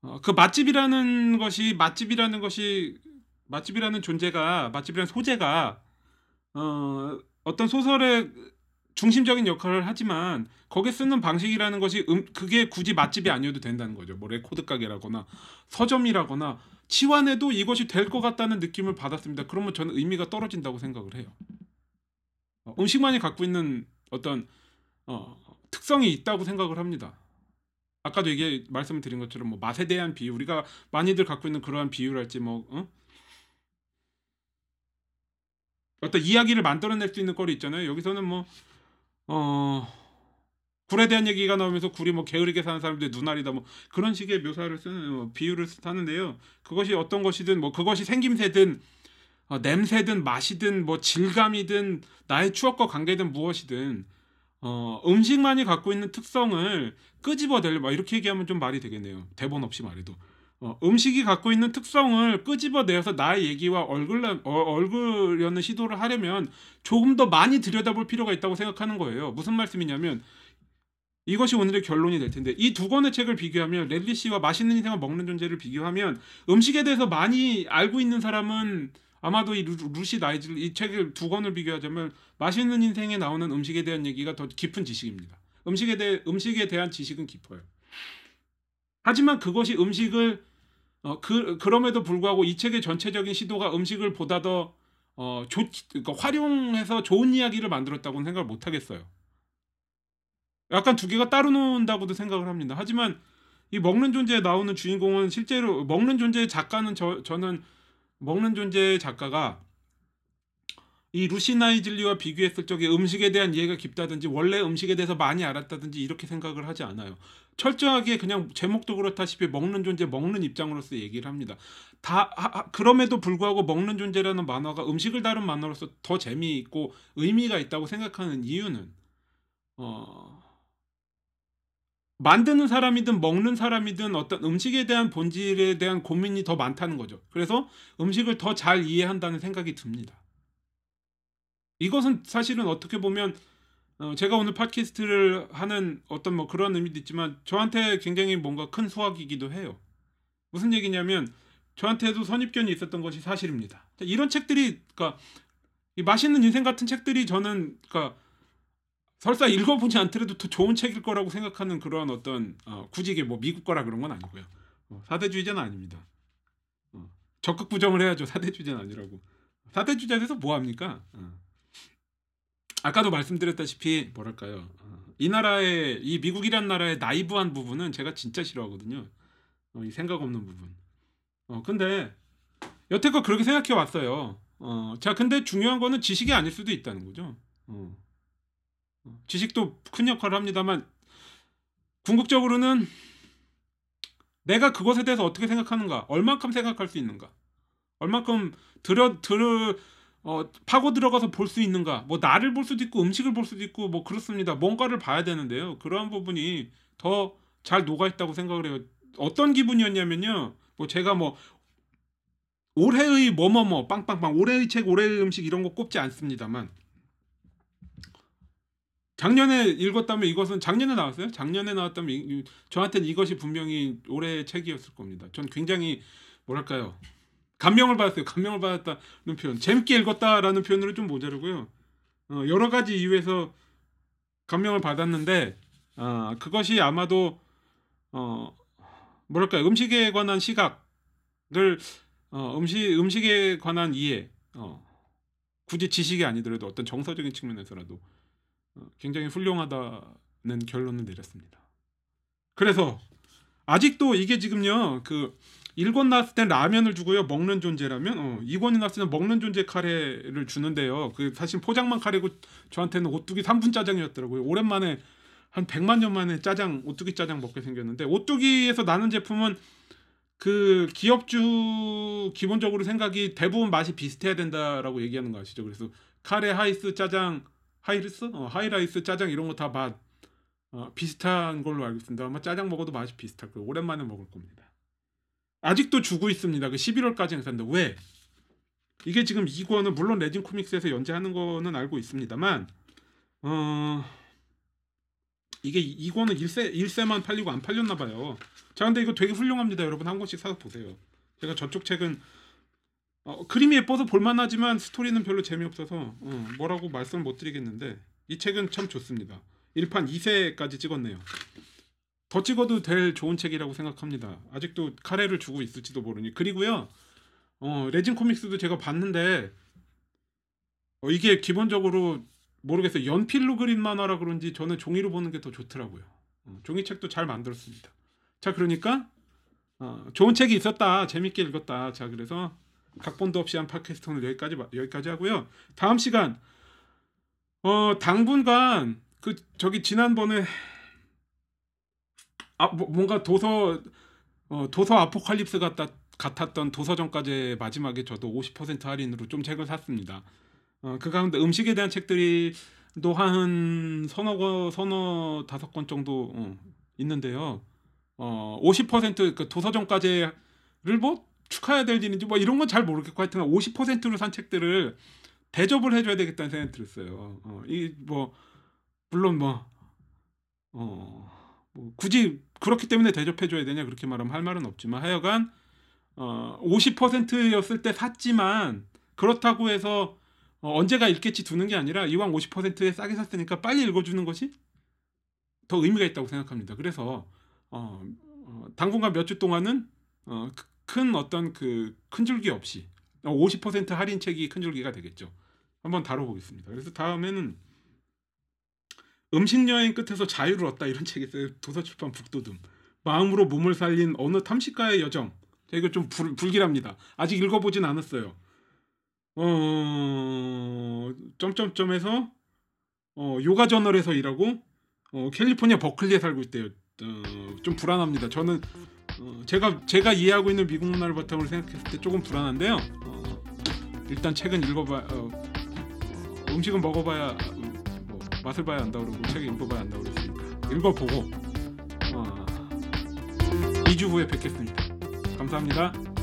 어, 그 맛집이라는 것이 맛집이라는 것이 맛집이라는 존재가 맛집이라는 소재가 어 어떤 소설의 중심적인 역할을 하지만 거기에 쓰는 방식이라는 것이 음, 그게 굳이 맛집이 아니어도 된다는 거죠. 뭐 레코드 가게라거나 서점이라거나 치환해도 이것이 될 것 같다는 느낌을 받았습니다. 그러면 저는 의미가 떨어진다고 생각을 해요. 어, 음식만이 갖고 있는 어떤 어, 특성이 있다고 생각을 합니다. 아까도 얘기 말씀을 드린 것처럼 뭐 맛에 대한 비유 우리가 많이들 갖고 있는 그러한 비유랄지 뭐 어? 어떤 이야기를 만들어낼 수 있는 거리 있잖아요. 여기서는 뭐 어, 굴에 대한 얘기가 나오면서 굴이 뭐 게으르게 사는 사람들 눈알이다 뭐 그런 식의 묘사를 쓰는 뭐 비유를 하는데요. 그것이 어떤 것이든 뭐 그것이 생김새든 어, 냄새든 맛이든 뭐 질감이든 나의 추억과 관계든 무엇이든 어, 음식만이 갖고 있는 특성을 끄집어낼 막 이렇게 얘기하면 좀 말이 되겠네요. 대본 없이 말해도 어, 음식이 갖고 있는 특성을 끄집어내서 나의 얘기와 얼굴 어, 얼굴려는 시도를 하려면 조금 더 많이 들여다볼 필요가 있다고 생각하는 거예요. 무슨 말씀이냐면 이것이 오늘의 결론이 될 텐데 이 두 권의 책을 비교하면 렐리 씨와 맛있는 인생을 먹는 존재를 비교하면 음식에 대해서 많이 알고 있는 사람은 아마도 이 루, 루시 나이즐 이 책을 두 권을 비교하자면 맛있는 인생에 나오는 음식에 대한 얘기가 더 깊은 지식입니다. 음식에 대해 음식에 대한 지식은 깊어요. 하지만 그것이 음식을 어, 그 그럼에도 불구하고 이 책의 전체적인 시도가 음식을 보다 더 어, 좋, 그러니까 활용해서 좋은 이야기를 만들었다고는 생각을 못 하겠어요. 약간 두 개가 따로 논다고도 생각을 합니다. 하지만 이 먹는 존재에 나오는 주인공은 실제로 먹는 존재의 작가는 저 저는 먹는 존재의 작가가 이 루시 나이즐리와 비교했을 적에 음식에 대한 이해가 깊다든지 원래 음식에 대해서 많이 알았다든지 이렇게 생각을 하지 않아요. 철저하게 그냥 제목도 그렇다시피 먹는 존재 먹는 입장으로서 얘기를 합니다. 다 하, 그럼에도 불구하고 먹는 존재라는 만화가 음식을 다룬 만화로서 더 재미있고 의미가 있다고 생각하는 이유는 어 만드는 사람이든 먹는 사람이든 어떤 음식에 대한 본질에 대한 고민이 더 많다는 거죠. 그래서 음식을 더 잘 이해한다는 생각이 듭니다. 이것은 사실은 어떻게 보면 어, 제가 오늘 팟캐스트를 하는 어떤 뭐 그런 의미도 있지만 저한테 굉장히 뭔가 큰 수확이기도 해요. 무슨 얘기냐면 저한테도 선입견이 있었던 것이 사실입니다. 이런 책들이 그러니까 이 맛있는 인생 같은 책들이 저는 그러니까 설사 읽어보지 않더라도 더 좋은 책일 거라고 생각하는 그런 어떤 어, 굳이 이게 뭐 미국 거라 그런 건 아니고요. 어, 사대주의자는 아닙니다. 어, 적극 부정을 해야죠. 사대주의자는 아니라고. 사대주의자에서 뭐 합니까? 어. 아까도 말씀드렸다시피 뭐랄까요? 어, 이 나라의 이 미국이란 나라의 나이브한 부분은 제가 진짜 싫어하거든요. 어, 이 생각 없는 부분. 어 근데 여태껏 그렇게 생각해 왔어요. 어, 자 근데 중요한 거는 지식이 아닐 수도 있다는 거죠. 어. 지식도 큰 역할을 합니다만 궁극적으로는 내가 그것에 대해서 어떻게 생각하는가, 얼만큼 생각할 수 있는가, 얼만큼 들어 들어 어, 파고 들어가서 볼 수 있는가, 뭐 나를 볼 수도 있고 음식을 볼 수도 있고 뭐 그렇습니다. 뭔가를 봐야 되는데요. 그러한 부분이 더 잘 녹아 있다고 생각을 해요. 어떤 기분이었냐면요. 뭐 제가 뭐 올해의 뭐뭐뭐 빵빵빵 올해의 책, 올해의 음식 이런 거 꼽지 않습니다만 작년에 읽었다면 이것은 작년에 나왔어요? 작년에 나왔다면 이, 저한테는 이것이 분명히 올해의 책이었을 겁니다. 전 굉장히 뭐랄까요? 감명을 받았어요. 감명을 받았다는 표현. 재밌게 읽었다라는 표현으로 좀 모자르고요. 어, 여러 가지 이유에서 감명을 받았는데 어, 그것이 아마도 어, 뭐랄까요? 음식에 관한 시각을 어, 음식 음식에 관한 이해 어, 굳이 지식이 아니더라도 어떤 정서적인 측면에서라도 어, 굉장히 훌륭하다는 결론을 내렸습니다. 그래서 아직도 이게 지금요 그 1권 나왔을 땐 라면을 주고요 먹는 존재라면 어, 2권이 나왔을 땐 먹는 존재 카레를 주는데요 그 사실 포장만 카레고 저한테는 오뚜기 3분 짜장이었더라고요 오랜만에 한 100만 년 만에 짜장 오뚜기 짜장 먹게 생겼는데 오뚜기에서 나는 제품은 그 기업주 기본적으로 생각이 대부분 맛이 비슷해야 된다라고 얘기하는 거 아시죠 그래서 카레 하이스 짜장 하이리스, 어, 하이라이스, 짜장 이런 거 다 맛 어, 비슷한 걸로 알고 있습니다. 아마 짜장 먹어도 맛이 비슷할 거예요. 오랜만에 먹을 겁니다. 아직도 주고 있습니다. 그 11월까지 행사인데 왜? 이게 지금 2권은 물론 레진 코믹스에서 연재하는 거는 알고 있습니다만 어 이게 2권은 1세 1세만 팔리고 안 팔렸나 봐요. 자 근데 이거 되게 훌륭합니다. 여러분 한 권씩 사서 보세요. 제가 저쪽 책은 어, 그림이 예뻐서 볼만하지만 스토리는 별로 재미없어서 어, 뭐라고 말씀을 못 드리겠는데 이 책은 참 좋습니다. 1판 2세까지 찍었네요. 더 찍어도 될 좋은 책이라고 생각합니다. 아직도 카레를 주고 있을지도 모르니 그리고요. 어, 레진 코믹스도 제가 봤는데 어, 이게 기본적으로 모르겠어요. 연필로 그린 만화라 그런지 저는 종이로 보는 게 더 좋더라고요. 어, 종이책도 잘 만들었습니다. 자 그러니까 어, 좋은 책이 있었다. 재밌게 읽었다. 자 그래서 각본도 없이 한 팟캐스트는 여기까지 여기까지 하고요. 다음 시간 어 당분간 그 저기 지난번에 아 뭐, 뭔가 도서 어, 도서 아포칼립스 같다 같았던 도서정까지 마지막에 저도 50% 할인으로 좀 책을 샀습니다. 어, 그 가운데 음식에 대한 책들이 또한 서너 권, 서너 다섯 권 정도 어, 있는데요. 어, 50%그 도서정까지를 뭐 축하해야 될 일인지 뭐 이런 건 잘 모르겠고 하여튼 50%로 산 책들을 대접을 해줘야 되겠다는 생각이 들었어요. 어, 이뭐 물론 뭐 어, 뭐 굳이 그렇기 때문에 대접해줘야 되냐 그렇게 말하면 할 말은 없지만 하여간 어, 50%였을 때 샀지만 그렇다고 해서 어, 언제가 읽겠지 두는 게 아니라 이왕 50%에 싸게 샀으니까 빨리 읽어주는 것이 더 의미가 있다고 생각합니다. 그래서 어, 어, 당분간 몇 주 동안은 어, 크- 큰 어떤 그 큰 줄기 없이 50% 할인 책이 큰 줄기가 되겠죠. 한번 다뤄보겠습니다. 그래서 다음에는 음식 여행 끝에서 자유를 얻다 이런 책이 있어요. 도서출판 북도듬. 마음으로 몸을 살린 어느 탐식가의 여정. 이거 좀 불, 불길합니다. 아직 읽어보진 않았어요. 어 점점점에서 어 요가 저널에서 일하고 어 캘리포니아 버클리에 살고 있대요. 어, 좀 불안합니다. 저는 어, 제가 제가 이해하고 있는 미국 문화를 바탕으로 생각했을 때 조금 불안한데요. 어, 일단 책은 읽어봐. 어, 음식은 먹어봐야 음, 뭐, 맛을 봐야 안다 그러고 책 읽어봐야 안다 그랬으니까 읽어보고 어, 2주 후에 뵙겠습니다. 감사합니다.